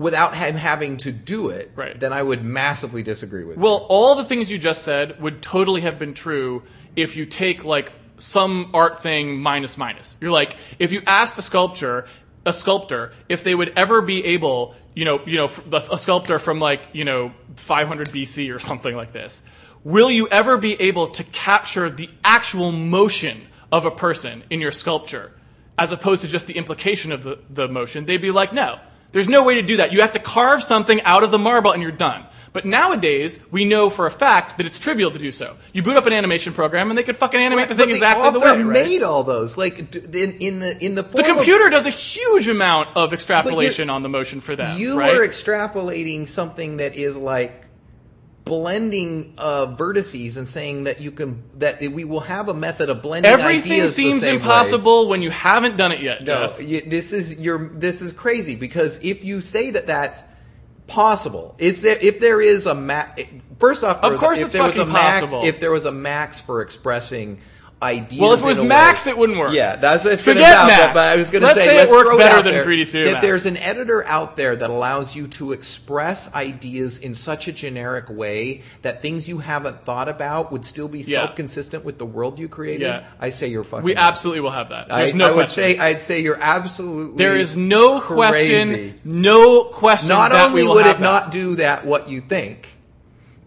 without him having to do it, Right. then I would massively disagree with you. Well, all the things you just said would totally have been true if you take like some art thing minus minus. You're like, if you asked a sculpture, a sculptor, if they would ever be able, you know, you know, a sculptor from like, you know, 500 BC or something like this, will you ever be able to capture the actual motion of a person in your sculpture as opposed to just the implication of the, the motion? They'd be like, no, there's no way to do that. You have to carve something out of the marble and you're done. But nowadays, we know for a fact that it's trivial to do so. You boot up an animation program and they could fucking animate the But thing exactly the author way. right? made all those like d- in, in the in the The form of- computer does a huge amount of extrapolation on the motion for that. You right? are extrapolating something that is like blending uh, vertices and saying that you can that we will have a method of blending Everything seems same way. impossible when you haven't done it yet. No, you, this is your this is crazy because if you say that that's possible, it's there, if there is a max. First off, Of course a, if it's there was a fucking max, possible. if there was a max for expressing ideas. Well, if it was max, way- it wouldn't work. Yeah, that's it's going to Forget sound. Max. But, but I was going to say, say it let's worked throw better than there 3D Studio That Max. there's an editor out there that allows you to express ideas in such a generic way that things you haven't thought about would still be Yeah. self-consistent with the world you created. Yeah. I say you're fucking. We nuts. absolutely will have that. I, no. I would question. say I'd say you're absolutely. there is no crazy. question, no question Not that only would it that. not do that what you think,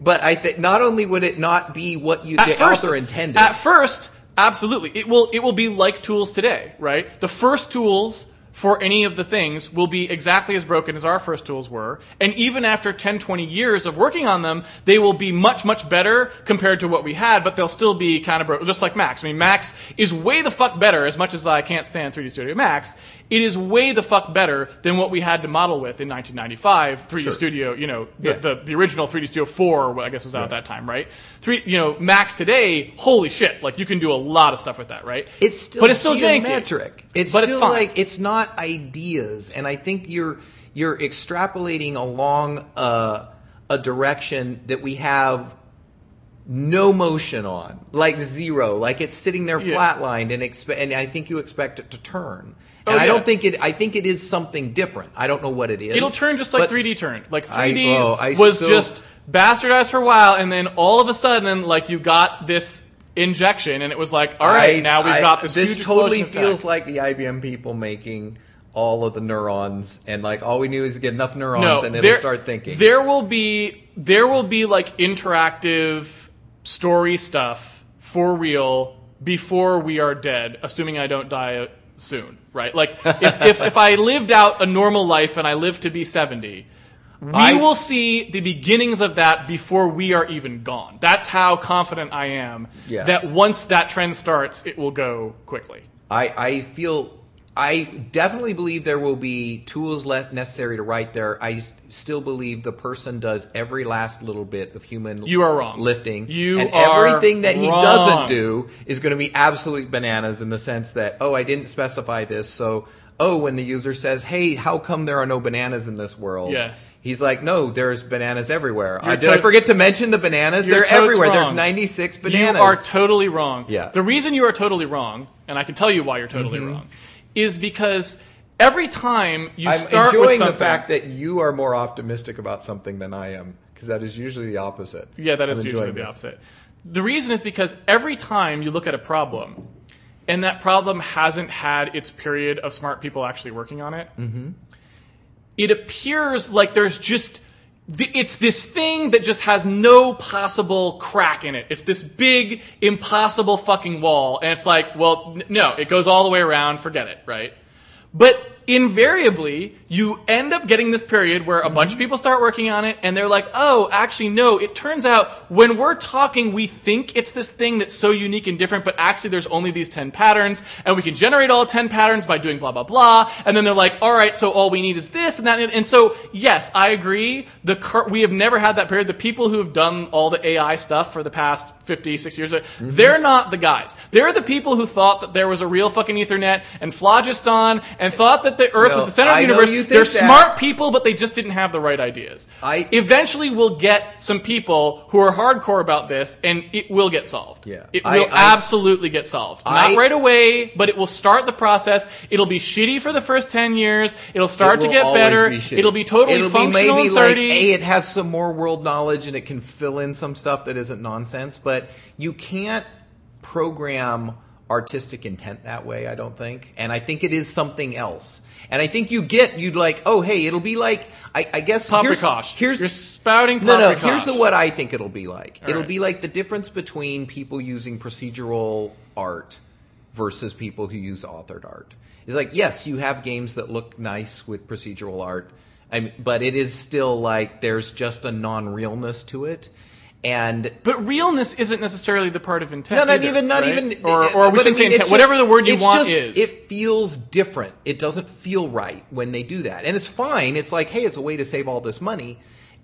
but I think not only would it not be what you at the first, author intended. At first, absolutely, it will. It will be like tools today, right? The first tools for any of the things will be exactly as broken as our first tools were, and even after 10, 20 years of working on them, they will be much, much better compared to what we had. But they'll still be kind of broken, just like Max. I mean, Max is way the fuck better. As much as I can't stand 3D Studio Max, it is way the fuck better than what we had to model with in 1995. 3D Sure. Studio, you know, the, Yeah. the the original 3D Studio 4, I guess was out at that time, right? Three, you know, Max today, holy shit! Like you can do a lot of stuff with that, right? It's still, but it's still janky. geometric. It's But it's still fine. like it's not ideas, and I think you're you're extrapolating along a, a direction that we have no motion on, like zero, like it's sitting there Yeah. flatlined, and expe- and I think you expect it to turn. Oh, And I don't think it. I think it is something different. I don't know what it is. It'll turn just like but 3D turned. Like 3D oh, I was so- just bastardized for a while, and then all of a sudden, like you got this injection, and it was like, all right, I- now we've I- got this. This totally feels effect. like the IBM people making all of the neurons, and like all we need is to get enough neurons, no, and it'll there, start thinking. There will be there will be like interactive story stuff for real before we are dead, assuming I don't die soon, right? Like if, if if I lived out a normal life and I lived to be seventy. We I- will see the beginnings of that before we are even gone. That's how confident I am Yeah. that once that trend starts, it will go quickly. I, I feel I definitely believe there will be tools left necessary to write there. I s- still believe the person does every last little bit of human You are wrong. lifting. You and are everything that he wrong. doesn't do is going to be absolute bananas in the sense that oh I didn't specify this so oh when the user says hey how come there are no bananas in this world Yeah. He's like, no, there's bananas everywhere. Did I forget to mention the bananas? They're everywhere. There's 96 bananas. You are totally wrong. Yeah. The reason you are totally wrong, and I can tell you why you're totally mm-hmm. wrong, is because every time you Mm-hmm. I'm start with enjoying something, the fact that you are more optimistic about something than I am, because that is usually the opposite. yeah, that is usually enjoying the this. opposite. The reason is because every time you look at a problem, and that problem hasn't had its period of smart people actually working on it, it appears like there's just it's this thing that just has no possible crack in it. It's this big, impossible fucking wall, and it's like, well, n- no, it goes all the way around. Forget it, right? But invariably, you end up getting this period where a bunch of mm-hmm. people start working on it, and they're like, oh, actually, no, it turns out when we're talking, we think it's this thing that's so unique and different, but actually there's only these 10 patterns, and we can generate all 10 patterns by doing blah, blah, blah. And then they're like, all right, so all we need is this and that. And so, yes, I agree. The we have never had that period. The people who have done all the AI stuff for the past 50, 60 years, mm-hmm. they're not the guys. They're the people who thought that there was a real fucking Ethernet and phlogiston and thought that the Earth No, was the center of the universe. They're that. smart people, but they just didn't have the right ideas. I- Eventually, we'll get some people who are hardcore about this, and it will get solved. Yeah. It I- will I- absolutely get solved. Not right away, but it will start the process. It'll be shitty for the first 10 years. It'll start It to get better. be. It'll be totally It'll functional be maybe in 30. like, hey, it has some more world knowledge and it can fill in some stuff that isn't nonsense. But you can't program artistic intent that way. I don't think, and I think it is something else. And I think you get you'd like, oh, hey, it'll be like, I, I guess here's, Paprikash. here's You're spouting no, no. Here's the what I think it'll be like. it'll right. be like the difference between people using procedural art versus people who use authored art. Is like yes, you have games that look nice with procedural art, I mean, but it is still like there's just a non-realness to it. And But realness isn't necessarily the part of intent. no, not either, even, not right? even, or, or we but I should say intent. Whatever just- the word you want just- is. It feels different. It doesn't feel right when they do that, and it's fine. It's like, hey, it's a way to save all this money,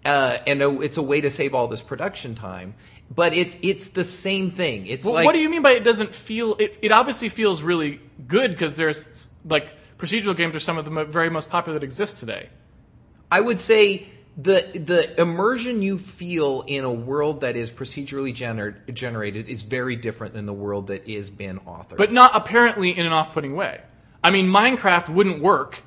uh, and a, it's a way to save all this production time. But it's it's the same thing. It's Well, like what do you mean by it doesn't feel? It, it obviously feels really good because there's like procedural games are some of the very most popular that exist today. I would say the the immersion you feel in a world that is procedurally gener- generated is very different than the world that is been authored. but not apparently in an off-putting way. I mean, Minecraft wouldn't work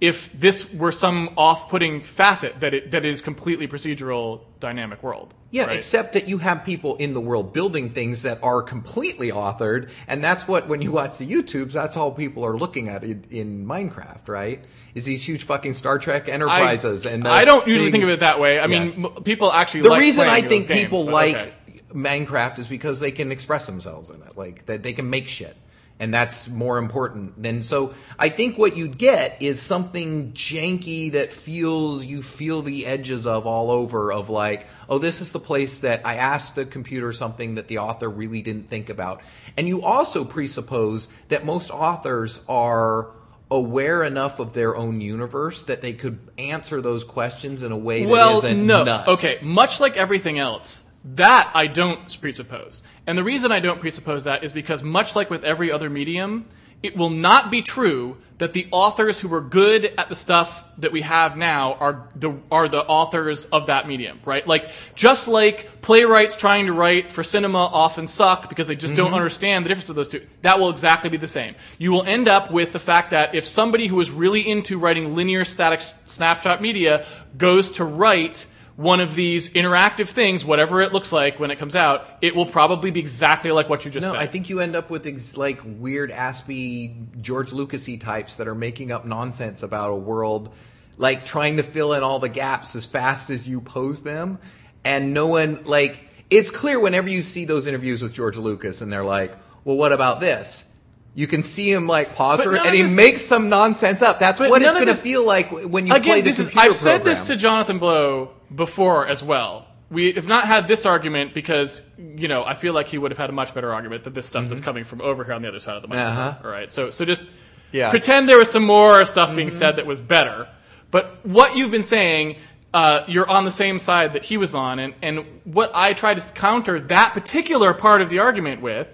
if this were some off-putting facet that it that it is completely procedural dynamic world. Yeah, right? except that you have people in the world building things that are completely authored, and that's what when you watch the YouTubes, that's all people are looking at in, in Minecraft, right? Is these huge fucking Star Trek I, enterprises and the I don't usually things- think of it that way. I Yeah. mean, m- people actually The like reason I think games, people like okay. Minecraft is because they can express themselves in it, like that they can make shit, and that's more important than. So I think what you'd get is something janky that feels you feel the edges of all over of like, oh, this is the place that I asked the computer something that the author really didn't think about, and you also presuppose that most authors are aware enough of their own universe that they could answer those questions in a way that well, isn't no. nuts. Okay, much like everything else, that I don't presuppose. And the reason I don't presuppose that is because, much like with every other medium, it will not be true that the authors who were good at the stuff that we have now are the are the authors of that medium, right? Like just like playwrights trying to write for cinema often suck because they just don't mm-hmm. understand the difference of those two. That will exactly be the same. You will end up with the fact that if somebody who is really into writing linear static snapshot media goes to write one of these interactive things, whatever it looks like when it comes out, it will probably be exactly like what you just said. No, said. I think you end up with ex- like weird Aspie George Lucasy types that are making up nonsense about a world, like trying to fill in all the gaps as fast as you pose them, and no one like. It's clear whenever you see those interviews with George Lucas, and they're like, "Well, what about this?" You can see him like pause for, and he this- makes some nonsense up. That's what it's going to feel like when you play the this is, computer I've said this to. Jonathan Blow before as well. We have not had this argument because, you know, I feel like he would have had a much better argument that this stuff that's coming from over here on the other side of the microphone. Mm-hmm. Uh-huh. All right. So, so just Yeah. Mm-hmm. pretend there was some more stuff being said that was better. But what you've been saying, uh, you're on the same side that he was on. And, and what I try to counter that particular part of the argument with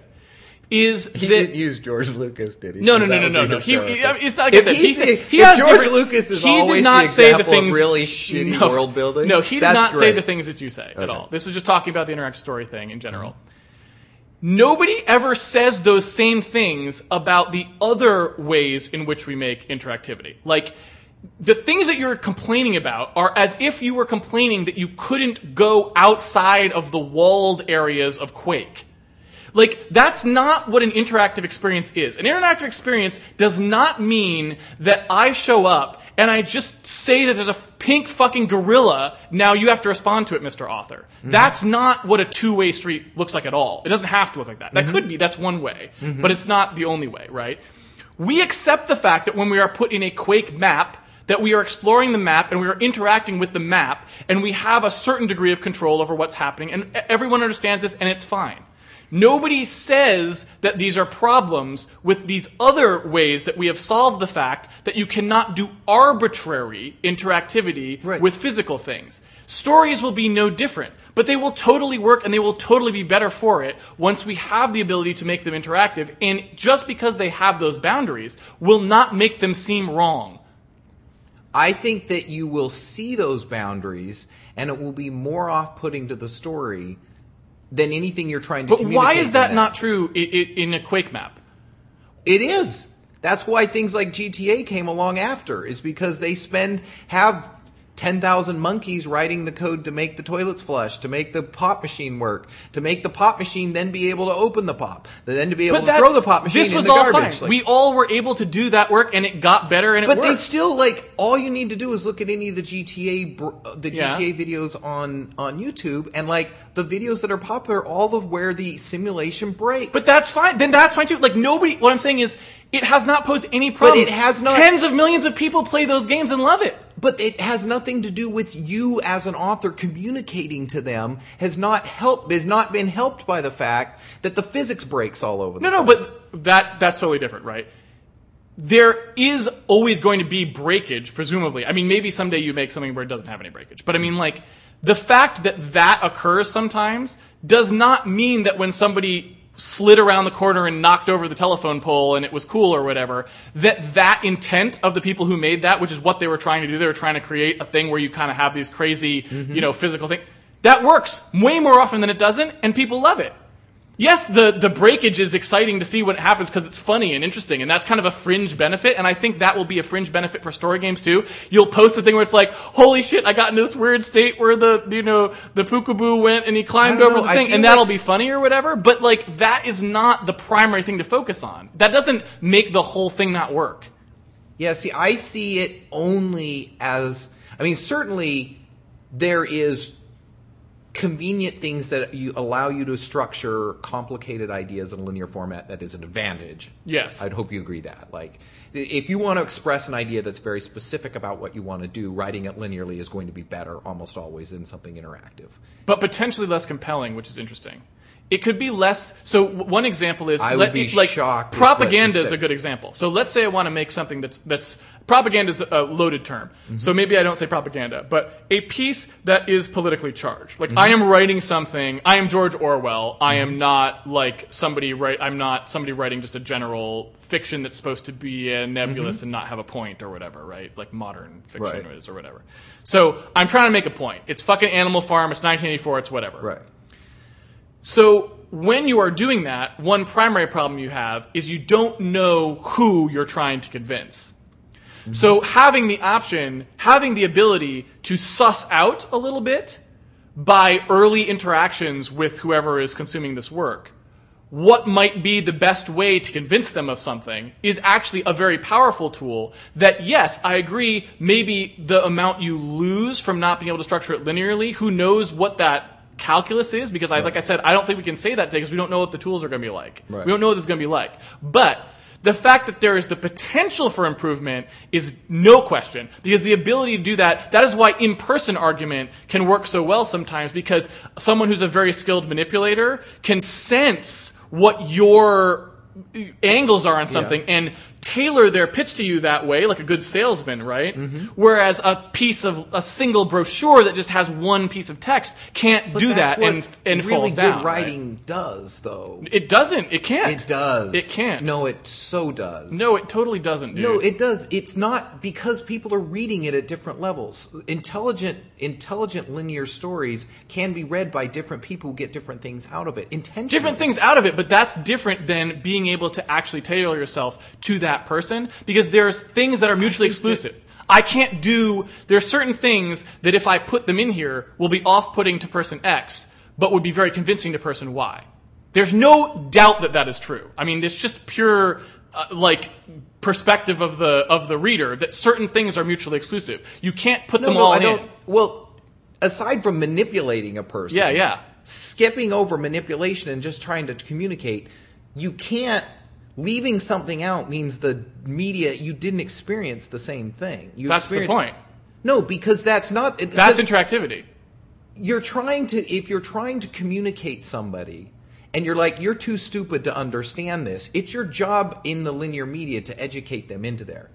is He that didn't use George Lucas, did he? no, no, no, no, no, no. He, he- I mean, it's not like I said. He, said, he has George Lucas is he always did not the say the things really shitty no, world building, No, he did not say the things that you say at all. This was just talking about the interactive story thing in general. Nobody ever says those same things about the other ways in which we make interactivity. Like, the things that you're complaining about are as if you were complaining that you couldn't go outside of the walled areas of Quake. Like, that's not what an interactive experience is. An interactive experience does not mean that I show up and I just say that there's a pink fucking gorilla, now you have to respond to it, Mr. Author. Mm-hmm. That's not what a two-way street looks like at all. It doesn't have to look like that. That mm-hmm. could be, that's one way, mm-hmm. but it's not the only way, right? We accept the fact that when we are put in a Quake map, that we are exploring the map and we are interacting with the map and we have a certain degree of control over what's happening and everyone understands this and it's fine. Nobody says that these are problems with these other ways that we have solved the fact that you cannot do arbitrary interactivity Right. with physical things. Stories will be no different, but they will totally work and they will totally be better for it once we have the ability to make them interactive. And just because they have those boundaries will not make them seem wrong. I think that you will see those boundaries and it will be more off putting to the story than anything you're trying to do. But why is that in not true in a Quake map? It is. That's why things like GTA came along after, is because they spend have ten thousand monkeys writing the code to make the toilets flush, to make the pop machine work, to make the pop machine then be able to open the pop, then to be able But to throw the pop machine this in was the all garbage. fine. Like- we all were able to do that work, and it got better, and it but they still like all you need to do is look at any of the GTA br- uh, the Yeah. GTA videos on on YouTube and like the videos that are popular, all of where the simulation breaks. But that's fine. Then that's fine too. Like nobody. What I'm saying is, it has not posed any problem. it has not- Tens of millions of people play those games and love it. But it has nothing to do with you as an author communicating to them. Has not helped. Has not been helped by the fact that the physics breaks all over. No, the no, place. but that that's totally different, right? There is always going to be breakage, presumably. I mean, maybe someday you make something where it doesn't have any breakage. But I mean, like, the fact that that occurs sometimes does not mean that when somebody slid around the corner and knocked over the telephone pole and it was cool or whatever, that that intent of the people who made that, which is what they were trying to do, they were trying to create a thing where you kind of have these crazy, you mm-hmm. know, physical thing. That works way more often than it doesn't, and people love it. Yes, the, the breakage is exciting to see what happens because it's funny and interesting, and that's kind of a fringe benefit, and I think that will be a fringe benefit for story games too. You'll post a thing where it's like, holy shit, I got into this weird state where the, you know, the Pookaboo went and he climbed over know, the I thing, and that'll be funny or whatever, but like, that is not the primary thing to focus on. That doesn't make the whole thing not work. Yeah, see, I see it only as. I mean, certainly there is convenient things that you allow you to structure complicated ideas in a linear format that is an advantage. Yes. I'd hope you agree that. Like, if you want to express an idea that's very specific about what you want to do, writing it linearly is going to be better almost always than something interactive. but potentially less compelling, which is interesting. It could be less. So one example is I would let- be like shocked propaganda is a good example. So let's say I want to make something that's that's propaganda is a loaded term. Mm-hmm. So maybe I don't say propaganda, but a piece that is politically charged. Like Mm-hmm. I am writing something. I am George Orwell. I am not like somebody write. I'm not somebody writing just a general fiction that's supposed to be uh, nebulous and not have a point or whatever. Right? Like modern fiction Mm-hmm. Right. is or whatever. So I'm trying to make a point. It's fucking Animal Farm. It's 1984. It's whatever. Right. So when you are doing that, one primary problem you have is you don't know who you're trying to convince. So having the option, having the ability to suss out a little bit by early interactions with whoever is consuming this work, what might be the best way to convince them of something is actually a very powerful tool that yes, I agree, maybe the amount you lose from not being able to structure it linearly, who knows what that calculus is because I like I said, I don't think we can say that today because we don't know what the tools are going to be like. Right. We don't know what this is going to be like. But the fact that there is the potential for improvement is no question because the ability to do that that is why in-person argument can work so well sometimes because someone who's a very skilled manipulator can sense what your angles are on something and tailor their pitch to you that way like a good salesman right Mm-hmm. whereas a piece of a single brochure that just has one piece of text can't But do that and and really falls good down right? writing does, though. it doesn't it can't It does. it can't No, it so does. no, it totally doesn't, dude. No, it does. It's not because people are reading it at different levels. Intelligent, intelligent linear stories can be read by different people who get different things out of it. Intentionally. different things out of it, but that's different than being able to actually tailor yourself to that person because there's things that are mutually exclusive. I can't do, there are certain things that if I put them in here will be off-putting to person X, but would be very convincing to person Y. There's no doubt that that is true. I mean, it's just pure, uh, like, perspective of the, of the reader that certain things are mutually exclusive. You can't put No, them no, all I in. don't. Well, aside from manipulating a person, Yeah, yeah. skipping over manipulation and just trying to communicate, you can't. Leaving something out means the media you didn't experience the same thing. You That's the point. No, because that's not. That's interactivity. you're trying to. If you're trying to communicate somebody, and you're like, you're too stupid to understand this. It's your job in the linear media to educate them into there.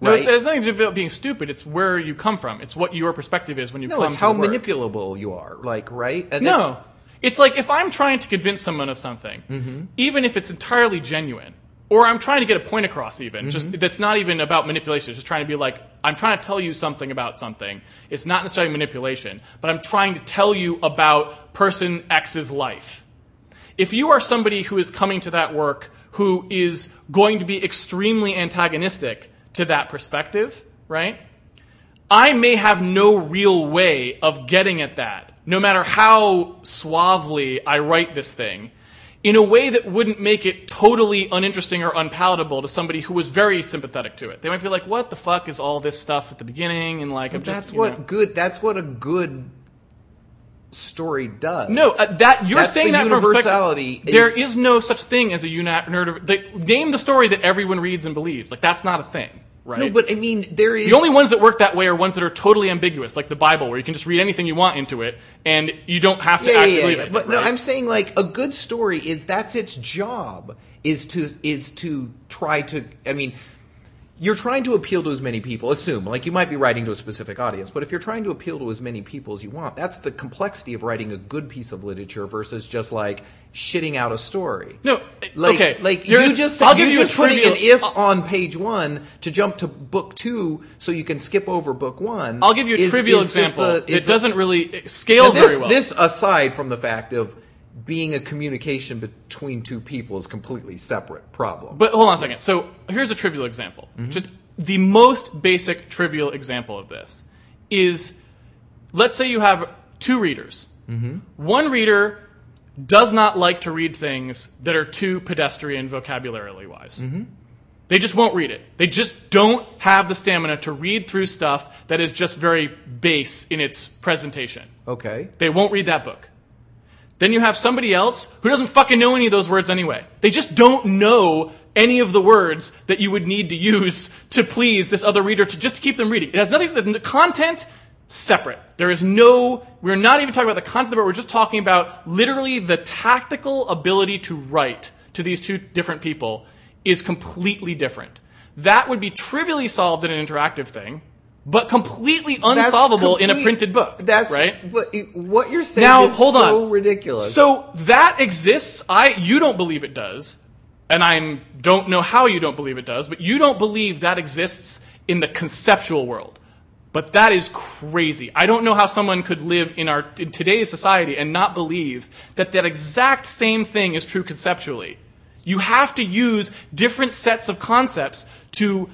No, it's, Right? it's nothing to do about being stupid. It's where you come from. It's what your perspective is when you No, come it's to how manipulable you are. Like, right? And that's- No. It's like if I'm trying to convince someone of something, Mm-hmm. even if it's entirely genuine, or I'm trying to get a point across, even Mm-hmm. just that's not even about manipulation. It's just trying to be like I'm trying to tell you something about something. It's not necessarily manipulation, but I'm trying to tell you about person X's life. If you are somebody who is coming to that work who is going to be extremely antagonistic to that perspective, right? I may have no real way of getting at that, no matter how suavely I write this thing, in a way that wouldn't make it totally uninteresting or unpalatable to somebody who was very sympathetic to it. They might be like, "What the fuck is all this stuff at the beginning?" And like, I'm just that's you what know- good. That's what a good story does. No, uh, that you're That's saying that from universality There is- is no such thing as a uni- nerd. They, name the story that everyone reads and believes. Like that's not a thing, right? no, but I mean, there is The only ones that work that way are ones that are totally ambiguous, like the Bible, where you can just read anything you want into it, and you don't have to yeah, actually yeah, believe yeah. it. But no. I'm saying like a good story is that's its job is to is to try to. I mean. You're trying to appeal to as many people. Assume, like, you might be writing to a specific audience, but if you're trying to appeal to as many people as you want, that's the complexity of writing a good piece of literature versus just like shitting out a story. no. Like, okay, like you just I'll give you just a putting trivial. an if on page one to jump to book two, so you can skip over book one. I'll give you a is- trivial is example a- a- doesn't really scale this, very well. This aside from the fact of being a communication between two people is completely separate problem. But hold on a second. So here's a trivial example. Mm-hmm. Just the most basic trivial example of this is let's say you have two readers. Mm-hmm. One reader does not like to read things that are too pedestrian vocabulary wise. Mm-hmm. They just won't read it. They just don't have the stamina to read through stuff that is just very base in its presentation. okay. They won't read that book. Then you have somebody else who doesn't fucking know any of those words anyway. They just don't know any of the words that you would need to use to please this other reader to just to keep them reading. It has nothing to do with the content separate. There is no we're not even talking about the content but we're just talking about literally the tactical ability to write to these two different people is completely different. That would be trivially solved in an interactive thing, but completely unsolvable in a printed book. That's right. But what you're saying Now, is hold so on. ridiculous. So that exists. I you don't believe it does, and I don't know how you don't believe it does, but you don't believe that exists in the conceptual world. But that is crazy. I don't know how someone could live in our in today's society and not believe that that exact same thing is true conceptually. You have to use different sets of concepts to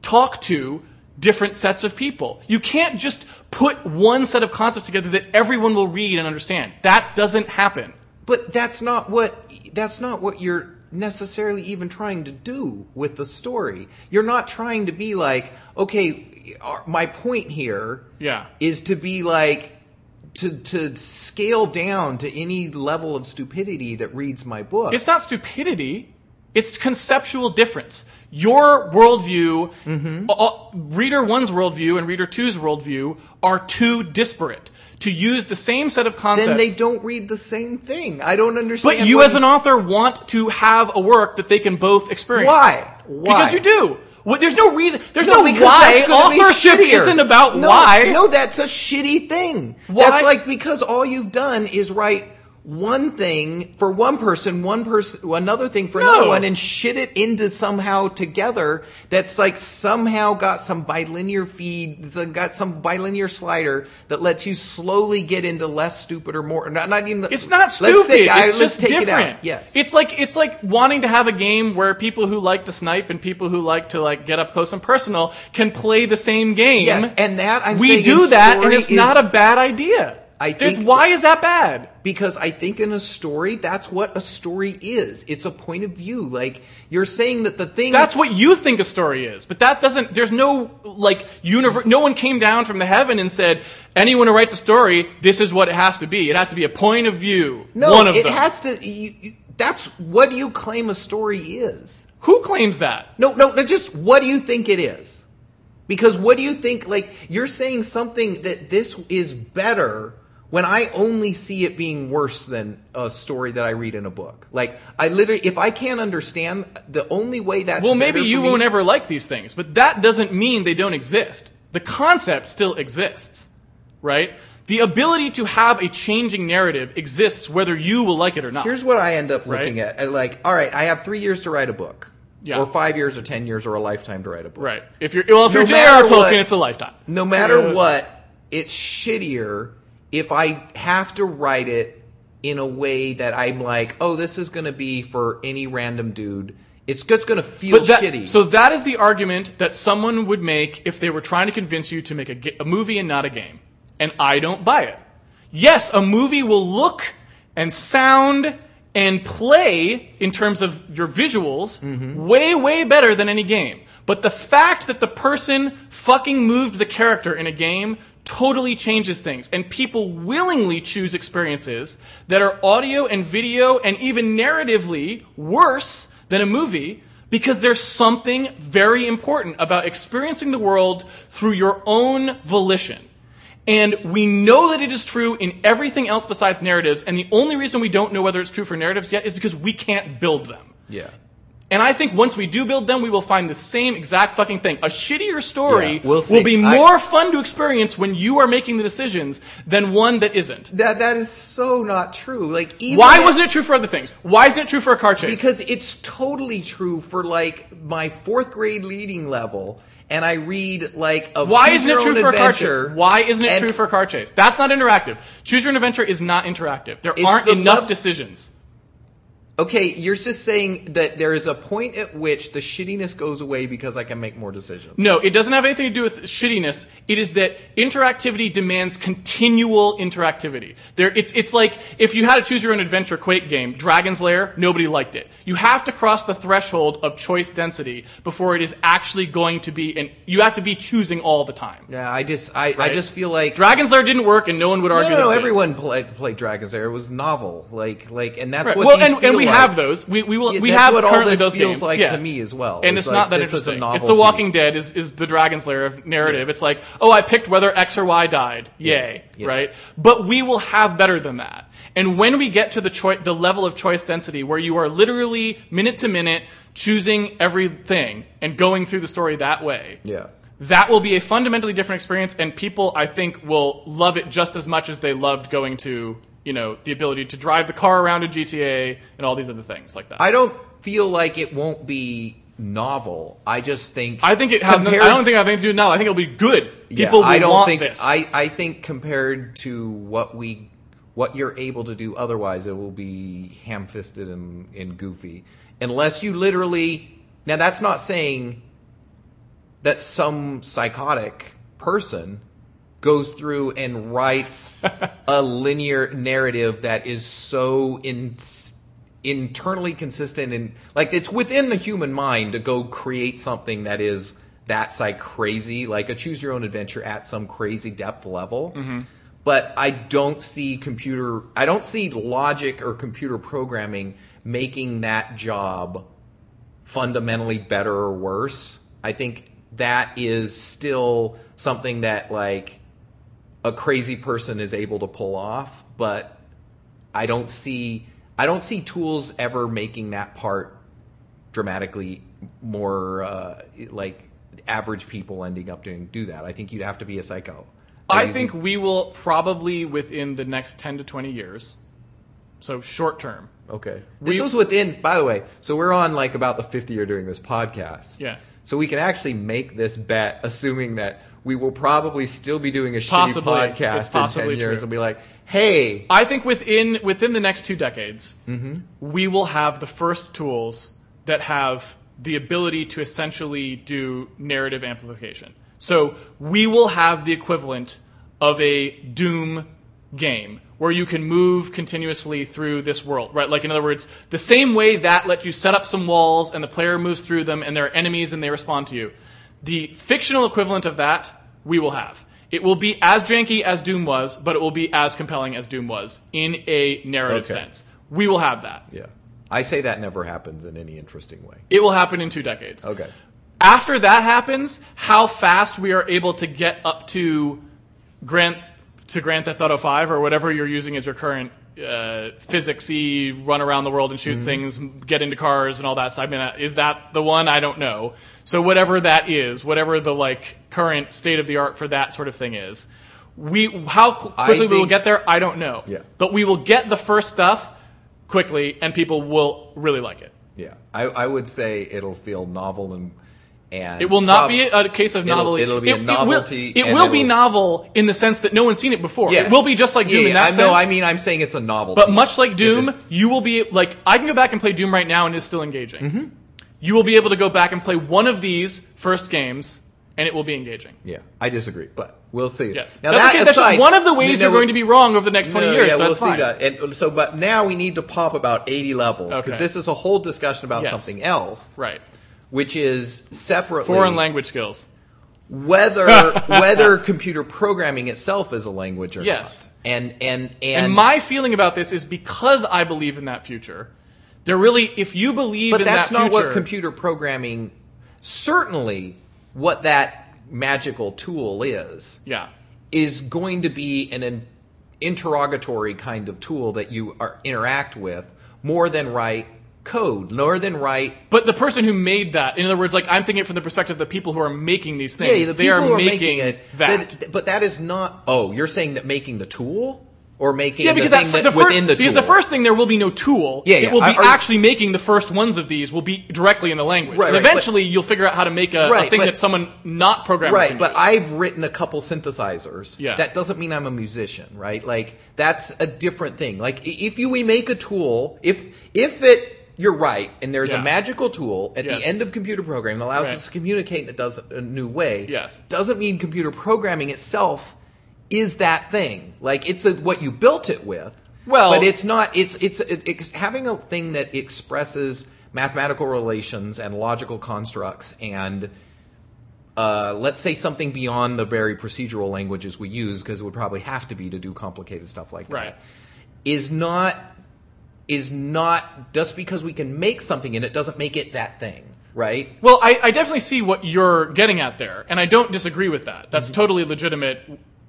talk to different sets of people. You can't just put one set of concepts together that everyone will read and understand. That doesn't happen. But that's not what that's not what you're necessarily even trying to do with the story. You're not trying to be like, okay, uh, my point here Yeah. is to be like to to scale down to any level of stupidity that reads my book. It's not stupidity. It's conceptual difference. Your worldview, Mm-hmm. uh, uh, reader one's worldview and reader two's worldview are too disparate to use the same set of concepts. then they don't read the same thing. I don't understand. But you, as an author, want to have a work that they can both experience. why? Why? Because you do. Well, there's no reason. There's no, because why. that's gonna be Authorship isn't about no, why. No, that's a shitty thing. Why? That's like because all you've done is write one thing for one person, one person, another thing for another one, and shit it into somehow together. That's like somehow got some bilinear feed, it's got some bilinear slider that lets you slowly get into less stupid or more. Not, not even. It's not stupid. let's say- I- it's let's just take it out. different. Yes. It's like it's like wanting to have a game where people who like to snipe and people who like to like get up close and personal can play the same game. Yes, and that I'm we saying do that, and it's is- not a bad idea. I Dude, think- why is that bad? because I think in a story, that's what a story is. It's a point of view. Like you're saying that the thing That's what you think a story is, but that doesn't. There's no like universe. No one came down from the heaven and said, "Anyone who writes a story, this is what it has to be. It has to be a point of view." no, one of it them. has to. You, you, that's what you claim a story is? Who claims that? No, no, no, just what do you think it is? Because what do you think? Like you're saying something that this is better when I only see it being worse than a story that I read in a book. Like I literally, if I can't understand, the only way that well, maybe you me- won't ever like these things, but that doesn't mean they don't exist. The concept still exists, right? The ability to have a changing narrative exists whether you will like it or not. Here's what I end up looking at. at like, all right, I have three years to write a book. Yeah. Or five years or ten years or a lifetime to write a book. right. If you're well, if No you're matter J.R.R. Tolkien, what- it's a lifetime. No matter what, it's shittier if I have to write it in a way that I'm like, oh, this is going to be for any random dude. It's just going to feel that, shitty. So that is the argument that someone would make if they were trying to convince you to make a, a movie and not a game. And I don't buy it. Yes, a movie will look and sound and play in terms of your visuals Mm-hmm. way, way better than any game. But the fact that the person fucking moved the character in a game totally changes things. And people willingly choose experiences that are audio and video and even narratively worse than a movie because there's something very important about experiencing the world through your own volition. And we know that it is true in everything else besides narratives, and the only reason we don't know whether it's true for narratives yet is because we can't build them. yeah. And I think once we do build them, we will find the same exact fucking thing. A shittier story Yeah, we'll will be I- more fun to experience when you are making the decisions than one that isn't. That that is so not true. Like even Why at- wasn't it true for other things? Why isn't it true for a car chase? because it's totally true for like my fourth grade leading level, and I read like a Why choose isn't it your true for a car adventure, chase? Why isn't it true for a car chase? That's not interactive. Choose your own adventure is not interactive. There aren't the enough lev- decisions. Okay, you're just saying that there is a point at which the shittiness goes away because I can make more decisions. No, it doesn't have anything to do with shittiness. It is that interactivity demands continual interactivity. There, it's, it's like if you had a choose your own adventure Quake game, Dragon's Lair, nobody liked it. You have to cross the threshold of choice density before it is actually going to be, and you have to be choosing all the time. Yeah, I just I, I just feel like Dragon's Lair didn't work, and no one would argue no, that no, everyone played played Dragon's Lair. It was novel, like like, and that's Right. what Well, and, and we. Have those. We, we will. Yeah, we have what all currently those feels games. like yeah. to me as well. And It's it's, not like, that this is a interesting. It's The. Walking Dead is, is the Dragon's Lair of narrative. It's like, oh, I picked whether X or Y died. Yay, Yeah. right? But we will have better than that. And when we get to the choi- the level of choice density where you are literally minute to minute choosing everything and going through the story that way, Yeah. that will be a fundamentally different experience, and people, I think, will love it just as much as they loved going to, you know, the ability to drive the car around in GTA and all these other things like that. I don't feel like it won't be novel. I just think I think it no- I don't think I has anything to do now. I think it'll be good. Yeah, People will I don't think this. I, I think compared to what we what you're able to do otherwise it will be ham-fisted and, and goofy unless you literally now that's not saying that some psychotic person goes through and writes a (laughs) linear narrative that is so in, internally consistent and like it's within the human mind to go create something that is that's like crazy like a choose your own adventure at some crazy depth level mm-hmm. but i don't see computer i don't see logic or computer programming making that job fundamentally better or worse. I think that is still something that like a crazy person is able to pull off, but I don't see I don't see tools ever making that part dramatically more uh, like average people ending up doing do that. I think you'd have to be a psycho. I think we will probably within the next ten to twenty years So short term. Okay. This We- was within, by the way, so we're on like about the fifth year doing this podcast. Yeah. So we can actually make this bet, assuming that we will probably still be doing a Possibly. shitty podcast in 10 years true. and be like, hey, I think within within the next two decades, Mm-hmm. we will have the first tools that have the ability to essentially do narrative amplification. So we will have the equivalent of a Doom game where you can move continuously through this world, right? Like in other words, the same way that lets you set up some walls and the player moves through them and there are enemies and they respond to you. The fictional equivalent of that we will have. It will be as janky as Doom was, but it will be as compelling as Doom was in a narrative Okay. sense. We will have that. yeah. I say that never happens in any interesting way. It will happen in two decades. Okay. After that happens, how fast we are able to get up to Grand to Grand Theft Auto 5 or whatever you're using as your current uh, physicsy run around the world and shoot things, get into cars and all that. stuff. I mean, uh, is that the one? I don't know. So whatever that is, whatever the like current state of the art for that sort of thing is, we how quickly we will get there, I don't know. Yeah. But we will get the first stuff quickly, and people will really like it. Yeah. I, I would say it'll feel novel and. and It will not prob- be a case of It'll- novelty. it'll be a novelty It will, it will be it'll- novel in the sense that no one's seen it before. Yeah. It will be just like Doom Yeah, in that I sense. know. I mean, I'm saying it's a novel. but much like Doom, it- you will be like I can go back and play Doom right now and it's still engaging. Mm-hmm. You will be able to go back and play one of these first games and it will be engaging. Yeah, I disagree, but we'll see. Yes, Now that's, that okay. that's just one of the ways no, you're going to be wrong over the next twenty no, years. Yeah, so we'll see fine. that. And so, but now we need to pop about 80 levels because Okay. this is a whole discussion about Yes. something else, Right. which is separately Foreign language skills. whether (laughs) whether computer programming itself is a language or Yes. not. And and and, And my feeling about this is because I believe in that future. There really, if you believe but that's that not what computer programming. Certainly, what that magical tool is. yeah, is going to be an, in interrogatory kind of tool that you are, interact with more than write code, more than write. But the person who made that, in other words, like I'm thinking from the perspective of the people who are making these things, Yeah, the they people are who are making, making it. that. But, but that is not. Oh, you're saying that making the tool or making yeah, because the that, the first, within the because the first thing there will be no tool. Yeah, yeah. It will be I- actually making the first ones of these will be directly in the language. Right, and right, but- eventually, you'll figure out how to make a, a thing but- that someone not programming Right, but. I've written a couple synthesizers. Yeah. That doesn't mean I'm a musician, right? Like that's a different thing. Like if you we make a tool, if if it you're right, and there's Yeah. a magical tool at Yes. the end of computer programming that allows Right. us to communicate in a, does, a new way. Yes. Doesn't mean computer programming itself is that thing. Like it's a, what you built it with. Well- but it's not. It's it's it, it's having a thing that expresses mathematical relations and logical constructs and uh, let's say something beyond the very procedural languages we use, because it would probably have to be to do complicated stuff like that, Right. is not is not just because we can make something in it doesn't make it that thing, right? Well, I, I definitely see what you're getting at there, and I don't disagree with that. That's Mm-hmm. totally legitimate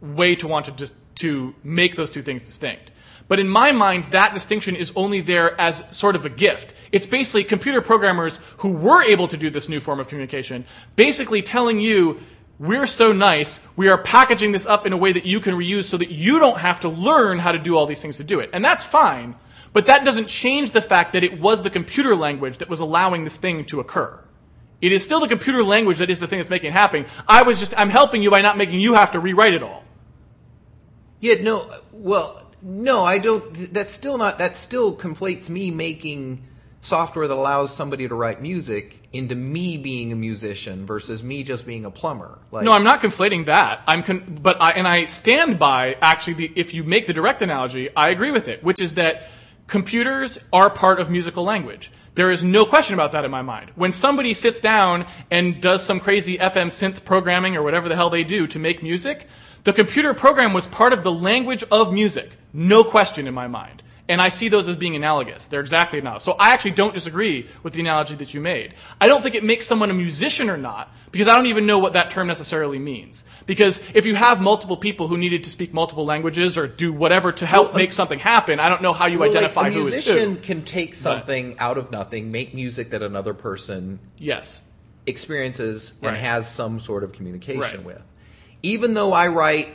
way to want to just to make those two things distinct. But in my mind, that distinction is only there as sort of a gift. It's basically computer programmers who were able to do this new form of communication, basically telling you, we're so nice, we are packaging this up in a way that you can reuse so that you don't have to learn how to do all these things to do it. And that's fine, but that doesn't change the fact that it was the computer language that was allowing this thing to occur. It is still the computer language that is the thing that's making it happen. I was just, I'm helping you by not making you have to rewrite it all. Yeah, no, well, no, I don't. That's still not. That still conflates me making software that allows somebody to write music into me being a musician versus me just being a plumber. Like, No, I'm not conflating that. I'm con- but I and I stand by actually the if you make the direct analogy, I agree with it, which is that computers are part of musical language. There is no question about that in my mind. When somebody sits down and does some crazy FM synth programming or whatever the hell they do to make music, the computer program was part of the language of music. No question in my mind. And I see those as being analogous. They're exactly analogous. So I actually don't disagree with the analogy that you made. I don't think it makes someone a musician or not, because I don't even know what that term necessarily means. Because if you have multiple people who needed to speak multiple languages or do whatever to help Well, make something happen, I don't know how you Well, identify like, a who is musician can take something out of nothing, make music that another person Yes. experiences and Right. has some sort of communication Right. with. Even though I write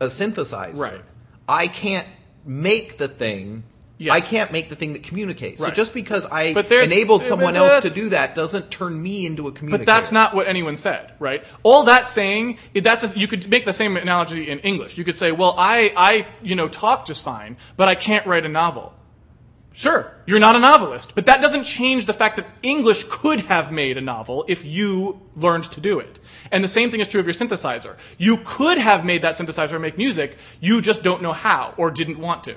a synthesizer, Right. I can't make the thing Yes. I can't make the thing that communicates. So just because I enabled someone else to do that doesn't turn me into a communicator. But that's not what anyone said, right? All that saying, that's you could make the same analogy in English. You could say, well, I, I, you know, talk just fine, but I can't write a novel. Sure, you're not a novelist, but that doesn't change the fact that English could have made a novel if you learned to do it. And the same thing is true of your synthesizer. You could have made that synthesizer make music, you just don't know how or didn't want to.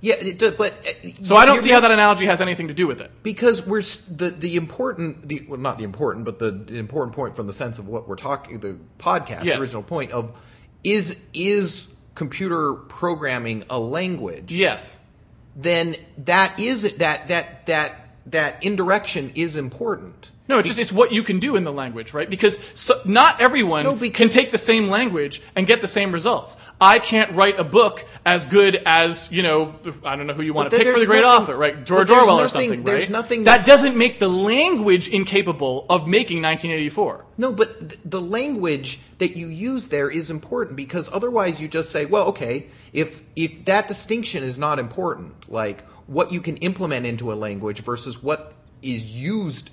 Yeah, it, does- but uh, So I don't see how that analogy has anything to do with it. because we're the the important the well not the important but the, the important point from the sense of what we're talking the podcast Yes. the original point of is is computer programming a language Yes. Then that is that that that that indirection is important No, it's just it's what you can do in the language, right? Because so, not everyone No, because- can take the same language and get the same results. I can't write a book as good as you know. I don't know who you want to pick for the great nothing- author, right? George Orwell or something, right? nothing that doesn't make the language incapable of making 1984. No, but th- the language that you use there is important because otherwise you just say, well, okay, if if that distinction is not important, like what you can implement into a language versus what is used,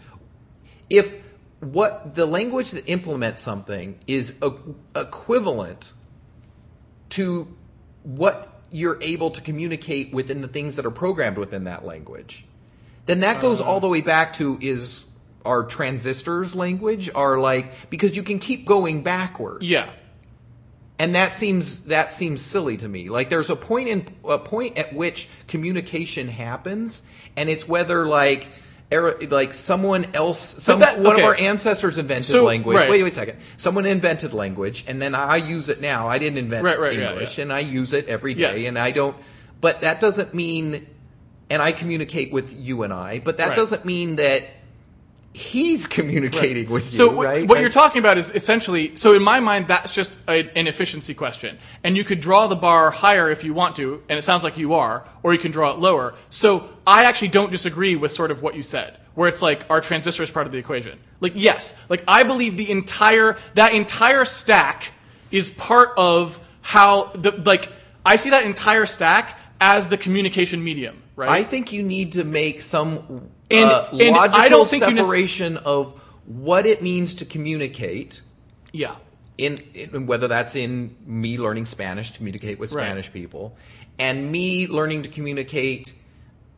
if what the language that implements something is e- equivalent to what you're able to communicate within the things that are programmed within that language, then that goes uh. all the way back to is our transistors language are like because you can keep going backwards. Yeah. and that seems that seems silly to me. Like there's a point in a point at which communication happens and it's whether like era- like someone else some that- one okay. of our ancestors invented So, language right. wait wait a second someone invented language and then i use it now i didn't invent Right, right, yeah, english yeah. and i use it every day Yes. and i don't but that doesn't mean and i communicate with you and i but that doesn't mean that he's communicating with you So wh- right what Like- you're talking about is essentially so in my mind that's just a, an efficiency question, and you could draw the bar higher if you want to, and it sounds like you are, or you can draw it lower. So I actually don't disagree with sort of what you said, where it's like our transistor is part of the equation. Like yes, like I believe the entire that entire stack is part of how the like I see that entire stack as the communication medium, right? I think you need to make some And- uh, and logical I don't think you nec- separation of what it means to communicate yeah. in, in whether that's in me learning Spanish to communicate with Right. Spanish people and me learning to communicate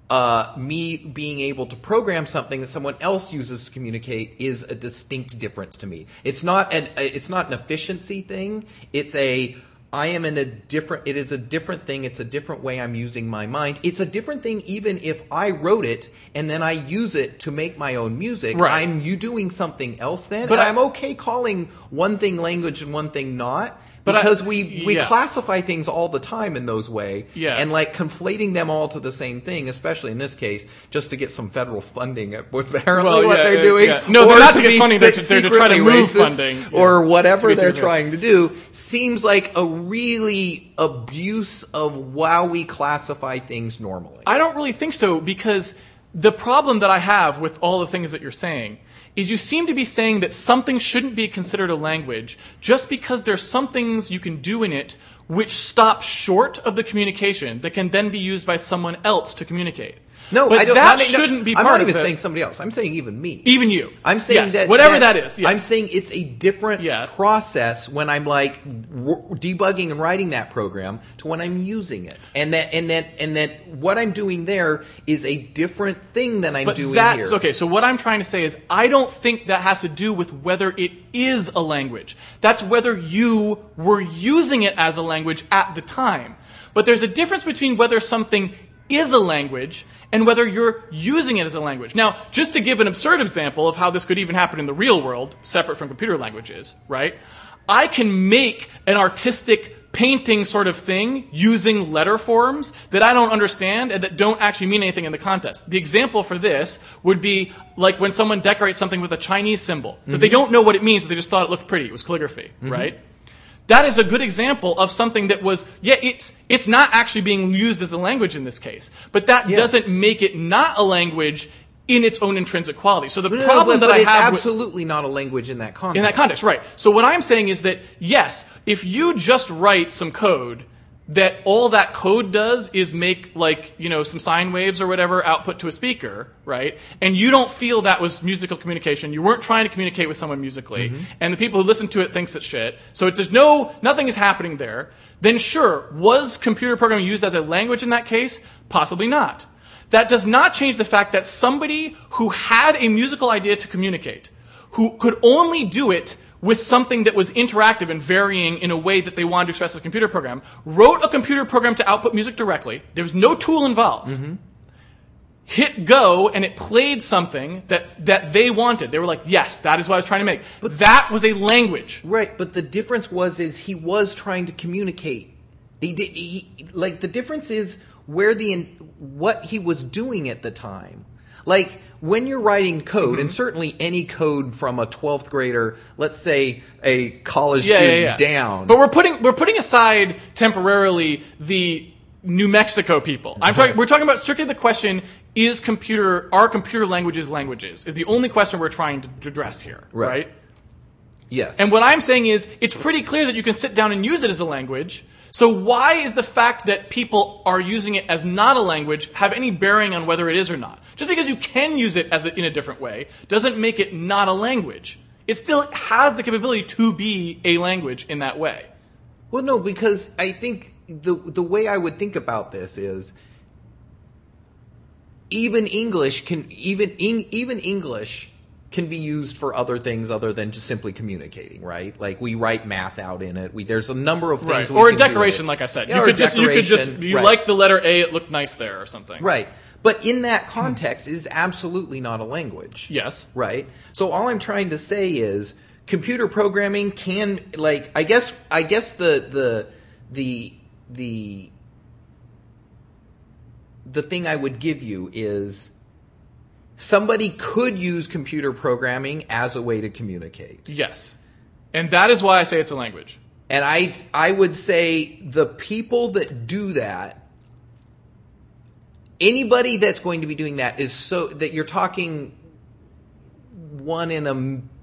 uh, me being able to program something that someone else uses to communicate is a distinct difference to me. It's not an it's not an efficiency thing. It's a I am in a different it is a different thing. It's a different way I'm using my mind. It's a different thing even if I wrote it and then I use it to make my own music. Right. I'm you doing something else then. But I- I'm okay calling one thing language and one thing not. But I- because we, we yeah. classify things all the time in those way Yeah. and like conflating them all to the same thing especially in this case just to get some federal funding uh, with (laughs) apparently Well, what they're yeah, doing yeah. No, they're or not to get be funding, they're se- to- they're to try to move racist funding, or To whatever they're secret. trying to do seems like a really abuse of how we classify things normally I don't really think so because the problem that I have with all the things that you're saying is you seem to be saying that something shouldn't be considered a language just because there's some things you can do in it which stop short of the communication that can then be used by someone else to communicate. No but I don't, that mean, no, shouldn't be I'm not even saying somebody else I'm saying even me Even you. I'm saying Yes, that whatever that is. Yes. I'm saying it's a different Yeah. process when I'm like w- debugging and writing that program to when I'm using it, and that and that and that what I'm doing there is a different thing than I'm But doing that's here. okay. So what I'm trying to say is, I don't think that has to do with whether it is a language. That's whether you were using it as a language at the time. But there's a difference between whether something is a language and whether you're using it as a language. Now, just to give an absurd example of how this could even happen in the real world, separate from computer languages, right? I can make an artistic painting sort of thing using letter forms that I don't understand and that don't actually mean anything in the context. The example for this would be like when someone decorates something with a Chinese symbol that they mm-hmm. don't know what it means, but they just thought it looked pretty. It was calligraphy, mm-hmm. right? That is a good example of something that was, yeah, it's, it's not actually being used as a language in this case, but that Yeah. doesn't make it not a language in its own intrinsic quality. So the No, no, problem but, that but I it's have with, absolutely not a language in that context. in that context, right. So what I'm saying is that, yes, if you just write some code that all that code does is make like you know some sine waves or whatever output to a speaker right? And you don't feel that was musical communication. You weren't trying to communicate with someone musically. Mm-hmm. And the people who listen to it thinks it's shit. So it's there's no nothing is happening there then sure was computer programming used as a language in that case? Possibly not. That does not change the fact that somebody who had a musical idea to communicate who could only do it with something that was interactive and varying in a way that they wanted to express as a computer program, wrote a computer program to output music directly. There was no tool involved. Mm-hmm. Hit go and it played something that that they wanted. They were like, "Yes, that is what I was trying to make." But that was a language. Right, but the difference was is he was trying to communicate. He did he like the difference is where the what he was doing at the time. Like when you're writing code, Mm-hmm. and certainly any code from a 12th grader, let's say a college Yeah, student yeah, yeah. down. But we're putting we're putting aside temporarily the New Mexico people. I'm talking. We're talking about strictly the question: Is computer are computer languages languages? Is the only question we're trying to address here, Right. right? yes. And what I'm saying is, it's pretty clear that you can sit down and use it as a language. So why is the fact that people are using it as not a language have any bearing on whether it is or not? Just because you can use it as a, in a different way doesn't make it not a language. It still has the capability to be a language in that way. Well, no, because I think the the way I would think about this is even English can even even English can be used for other things other than just simply communicating, right? Like we write math out in it. We there's a number of things Right. we Or a decoration, like I said. Yeah, you could just you could just you right. like the letter A, it looked nice there or something. right. But in that context, is absolutely not a language. Yes. right? So all I'm trying to say is computer programming can like I guess I guess the the the the the thing I would give you is somebody could use computer programming as a way to communicate. Yes. And that is why I say it's a language. And I I would say the people that do that anybody that's going to be doing that is so that you're talking one in a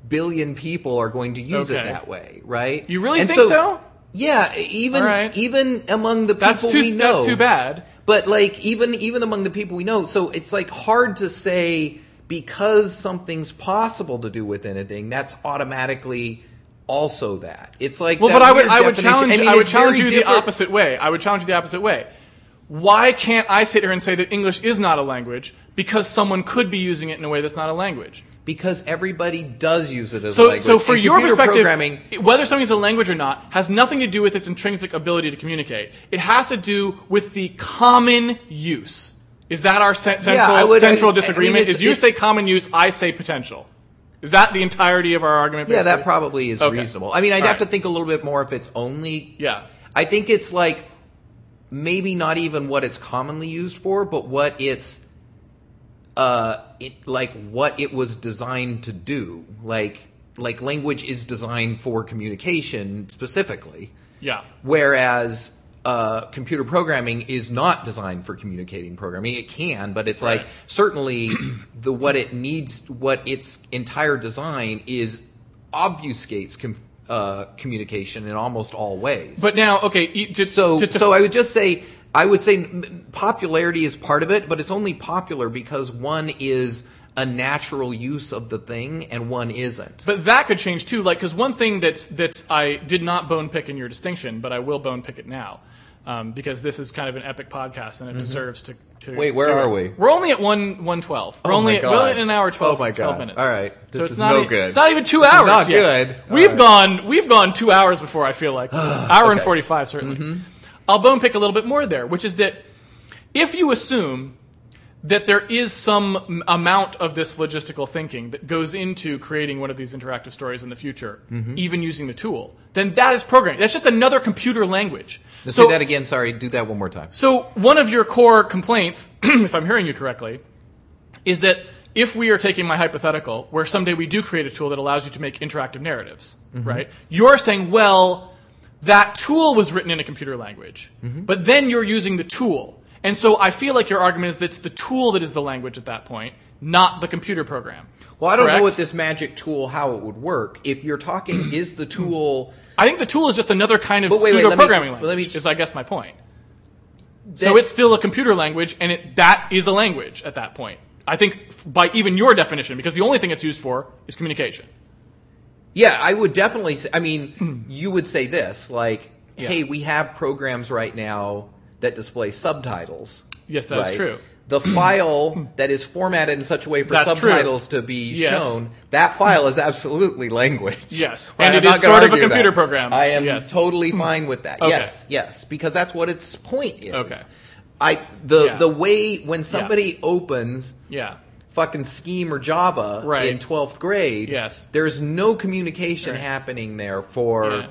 billion people are going to use it that way, right? You really And think so? Yeah, even right. even among the That's people too we know. that's too bad. But like even even among the people we know, so it's like hard to say because something's possible to do with anything, that's automatically also that. It's like Well, but I would I would challenge mean, I would challenge you the opposite way. I would challenge you the opposite way. Why can't I sit here and say that English is not a language because someone could be using it in a way that's not a language? Because everybody does use it as a language. so for And your perspective, programming, whether something's a language or not has nothing to do with its intrinsic ability to communicate. It has to do with the common use. Is that our cen- central, I would- uh, central I- I mean, disagreement? is you say common use, I say potential. Is that the entirety of our argument? yeah, that probably is Okay. reasonable. I mean, I'd All have to think a little bit more if it's only. Yeah. I think it's like maybe not even what it's commonly used for, but what it's uh it, like what it was designed to do. Like like language is designed for communication specifically, Yeah. whereas uh, computer programming is not designed for communicating programming. It can, but it's like certainly (clears throat) the what it needs, what its entire design is obfuscates com- uh, communication in almost all ways. But now, okay, just so to, to- so I would just say I would say popularity is part of it, but it's only popular because one is a natural use of the thing and one isn't. But that could change too, like because one thing that's that's I did not bone pick in your distinction, but I will bone pick it now, um, because this is kind of an epic podcast and it deserves to. to Mm-hmm. Wait, where are it. we? We're only at one one twelve. We're Oh only at, only an hour 12, Oh my 12 God. minutes. All right. so This it's is not no e- good. It's not even two This is hours. not yet. good. All We've right. gone we've gone two hours before I feel like (sighs) hour and forty five certainly. Mm-hmm. I'll bone pick a little bit more there, which is that if you assume that there is some amount of this logistical thinking that goes into creating one of these interactive stories in the future, Mm-hmm. even using the tool, then that is programming. That's just another computer language. Let's so, do that again. Sorry, do that one more time. so one of your core complaints, (clears throat) if I'm hearing you correctly, is that if we are taking my hypothetical, where someday we do create a tool that allows you to make interactive narratives, right? You're saying, well, that tool was written in a computer language, mm-hmm. but then you're using the tool. And so I feel like your argument is that it's the tool that is the language at that point, not the computer program. Well, I don't know what this magic tool how it would work. If you're talking, (clears throat) is the tool I think the tool is just another kind of But wait, wait, pseudo programming let me language. just- is I guess my point. That- so it's still a computer language, and it, that is a language at that point. I think by even your definition, because the only thing it's used for is communication. Yeah, I would definitely say, I mean, hmm. you would say this, like, Yeah. hey, we have programs right now that display subtitles. Yes, that's right? true. The hmm. file hmm. that is formatted in such a way for That's true. subtitles to be Yes. shown, that file is absolutely language. Yes. Right? And I'm it is sort of a computer that. program. I am Yes. totally fine with that. Okay. Yes, yes, because that's what its point is. Okay. I the Yeah. the way when somebody opens Yeah. Fucking Scheme or Java Right. in 12th grade, Yes. there's no communication Right. happening there for Yeah.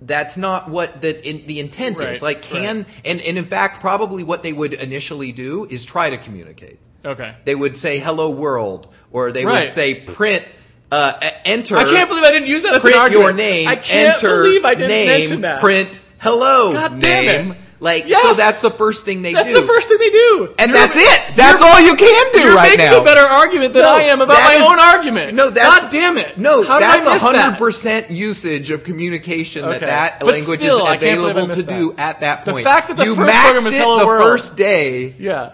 that's not what the in, the intent Right, is. Like can and, and in fact probably what they would initially do is try to communicate. Okay. They would say hello world or they would say print uh, enter I can't believe I didn't use that as print an argument. your name I can't enter believe I didn't name mention that. print hello God damn name it. Like so that's the first thing they That's do. That's the first thing they do. and You're- that's it. That's all you can do You're right making now. a better argument than No, I am about my is- own argument. No, that's God damn it. No, How that's I miss that? hundred percent usage of communication Okay. that that But language still, is I can't believe I available to missed do that. at that point. The fact that the you first maxed it the World. first day, Yeah.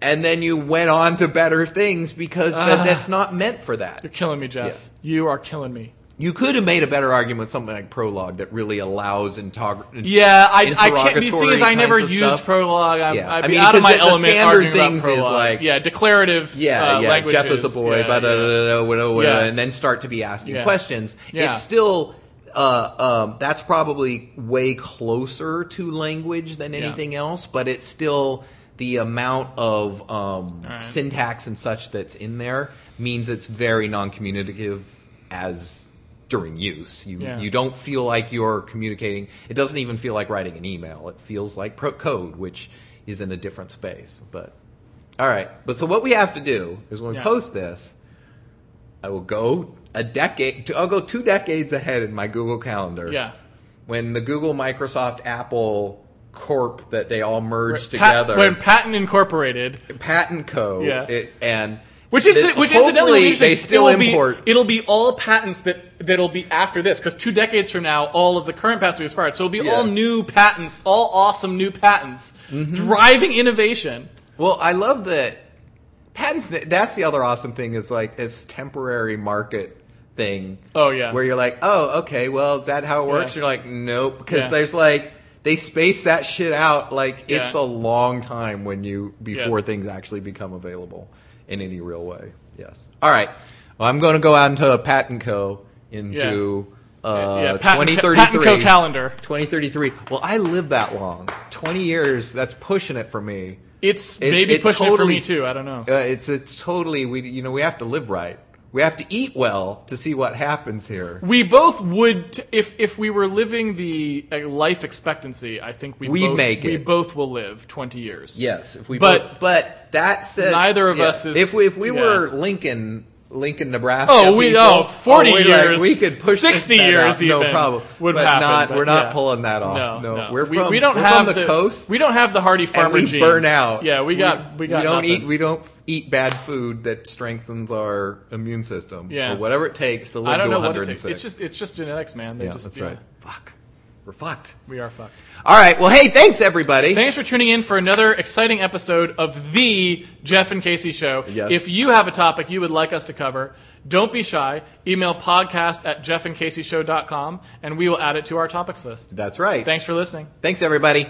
and then you went on to better things because that, ah. that's not meant for that. You're killing me, Jeff. You are killing me. You could have made a better argument with something like Prolog that really allows intog- Yeah, I, I can't. be Interrogatory is, I never used stuff. Prolog. I'm, Yeah. I'd I be mean, out of my the- element standard things is like- yeah, declarative Yeah, uh, yeah. languages. Jeff is a boy, yeah, but yeah. whatever, whatever, Yeah. and then start to be asking questions. It's still uh, um, that's probably way closer to language than anything else, but it's still the amount of um, right. syntax and such that's in there means it's very non-communicative as during use. You Yeah. you don't feel like you're communicating. It doesn't even feel like writing an email. It feels like pro- code, which is in a different space. But all right. But so what we have to do is when we Yeah. post this, I will go a decade. I'll go two decades ahead in my Google Calendar. Yeah. When the Google, Microsoft, Apple corp that they all merged Pat- together, when Patent Incorporated, patent co, Yeah. it, and which, is, that which incidentally, they still it'll import. Be, it'll be all patents that that'll be after this, because two decades from now, all of the current patents will be expired. So it'll be Yeah. Mm-hmm. all new patents, all awesome new patents, driving innovation. Well, I love that patents. That's the other awesome thing is like this temporary market thing. Oh, yeah. where you're like, oh, okay, well, is that how it works? Yeah. You're like, nope, because Yeah. there's like they space that shit out. Like it's a long time when you before Yes. things actually become available in any real way. Yes. All right. Well, I'm going to go out into a patent co into. Uh, yeah, patent, 2033. patent co calendar. 2033. Well, I live that long. 20 years. That's pushing it for me. It's It- maybe it pushing it for me too. I don't know. Uh, it's it's totally we you know we have to live right. We have to eat well to see what happens here. We both would, if if we were living the uh, life expectancy, I think we We'd both, make we both will live twenty years. Yes, if we But- both- but that said Neither of us is- if we if we yeah. were Lincoln Lincoln Nebraska Oh, we- people, oh, 40 we'd years, we could push 60 that years out, no problem would but happen, not but we're not yeah. pulling that off No, no, no. we're from we don't we're have from the, coast We don't have the hardy farmer and we genes. burn out Yeah, we got we, got we don't nothing. eat we don't eat bad food that strengthens our immune system Yeah. whatever it takes to live I don't to know what it takes. It's just it's just genetics, man. They yeah just, that's yeah, right fuck we're fucked We are fucked. all right well hey thanks everybody Thanks for tuning in for another exciting episode of the Jeff and Casey Show. Yes. If you have a topic you would like us to cover, don't be shy. Email podcast at jeffandcaseyshow.com and we will add it to our topics list. that's right Thanks for listening. thanks everybody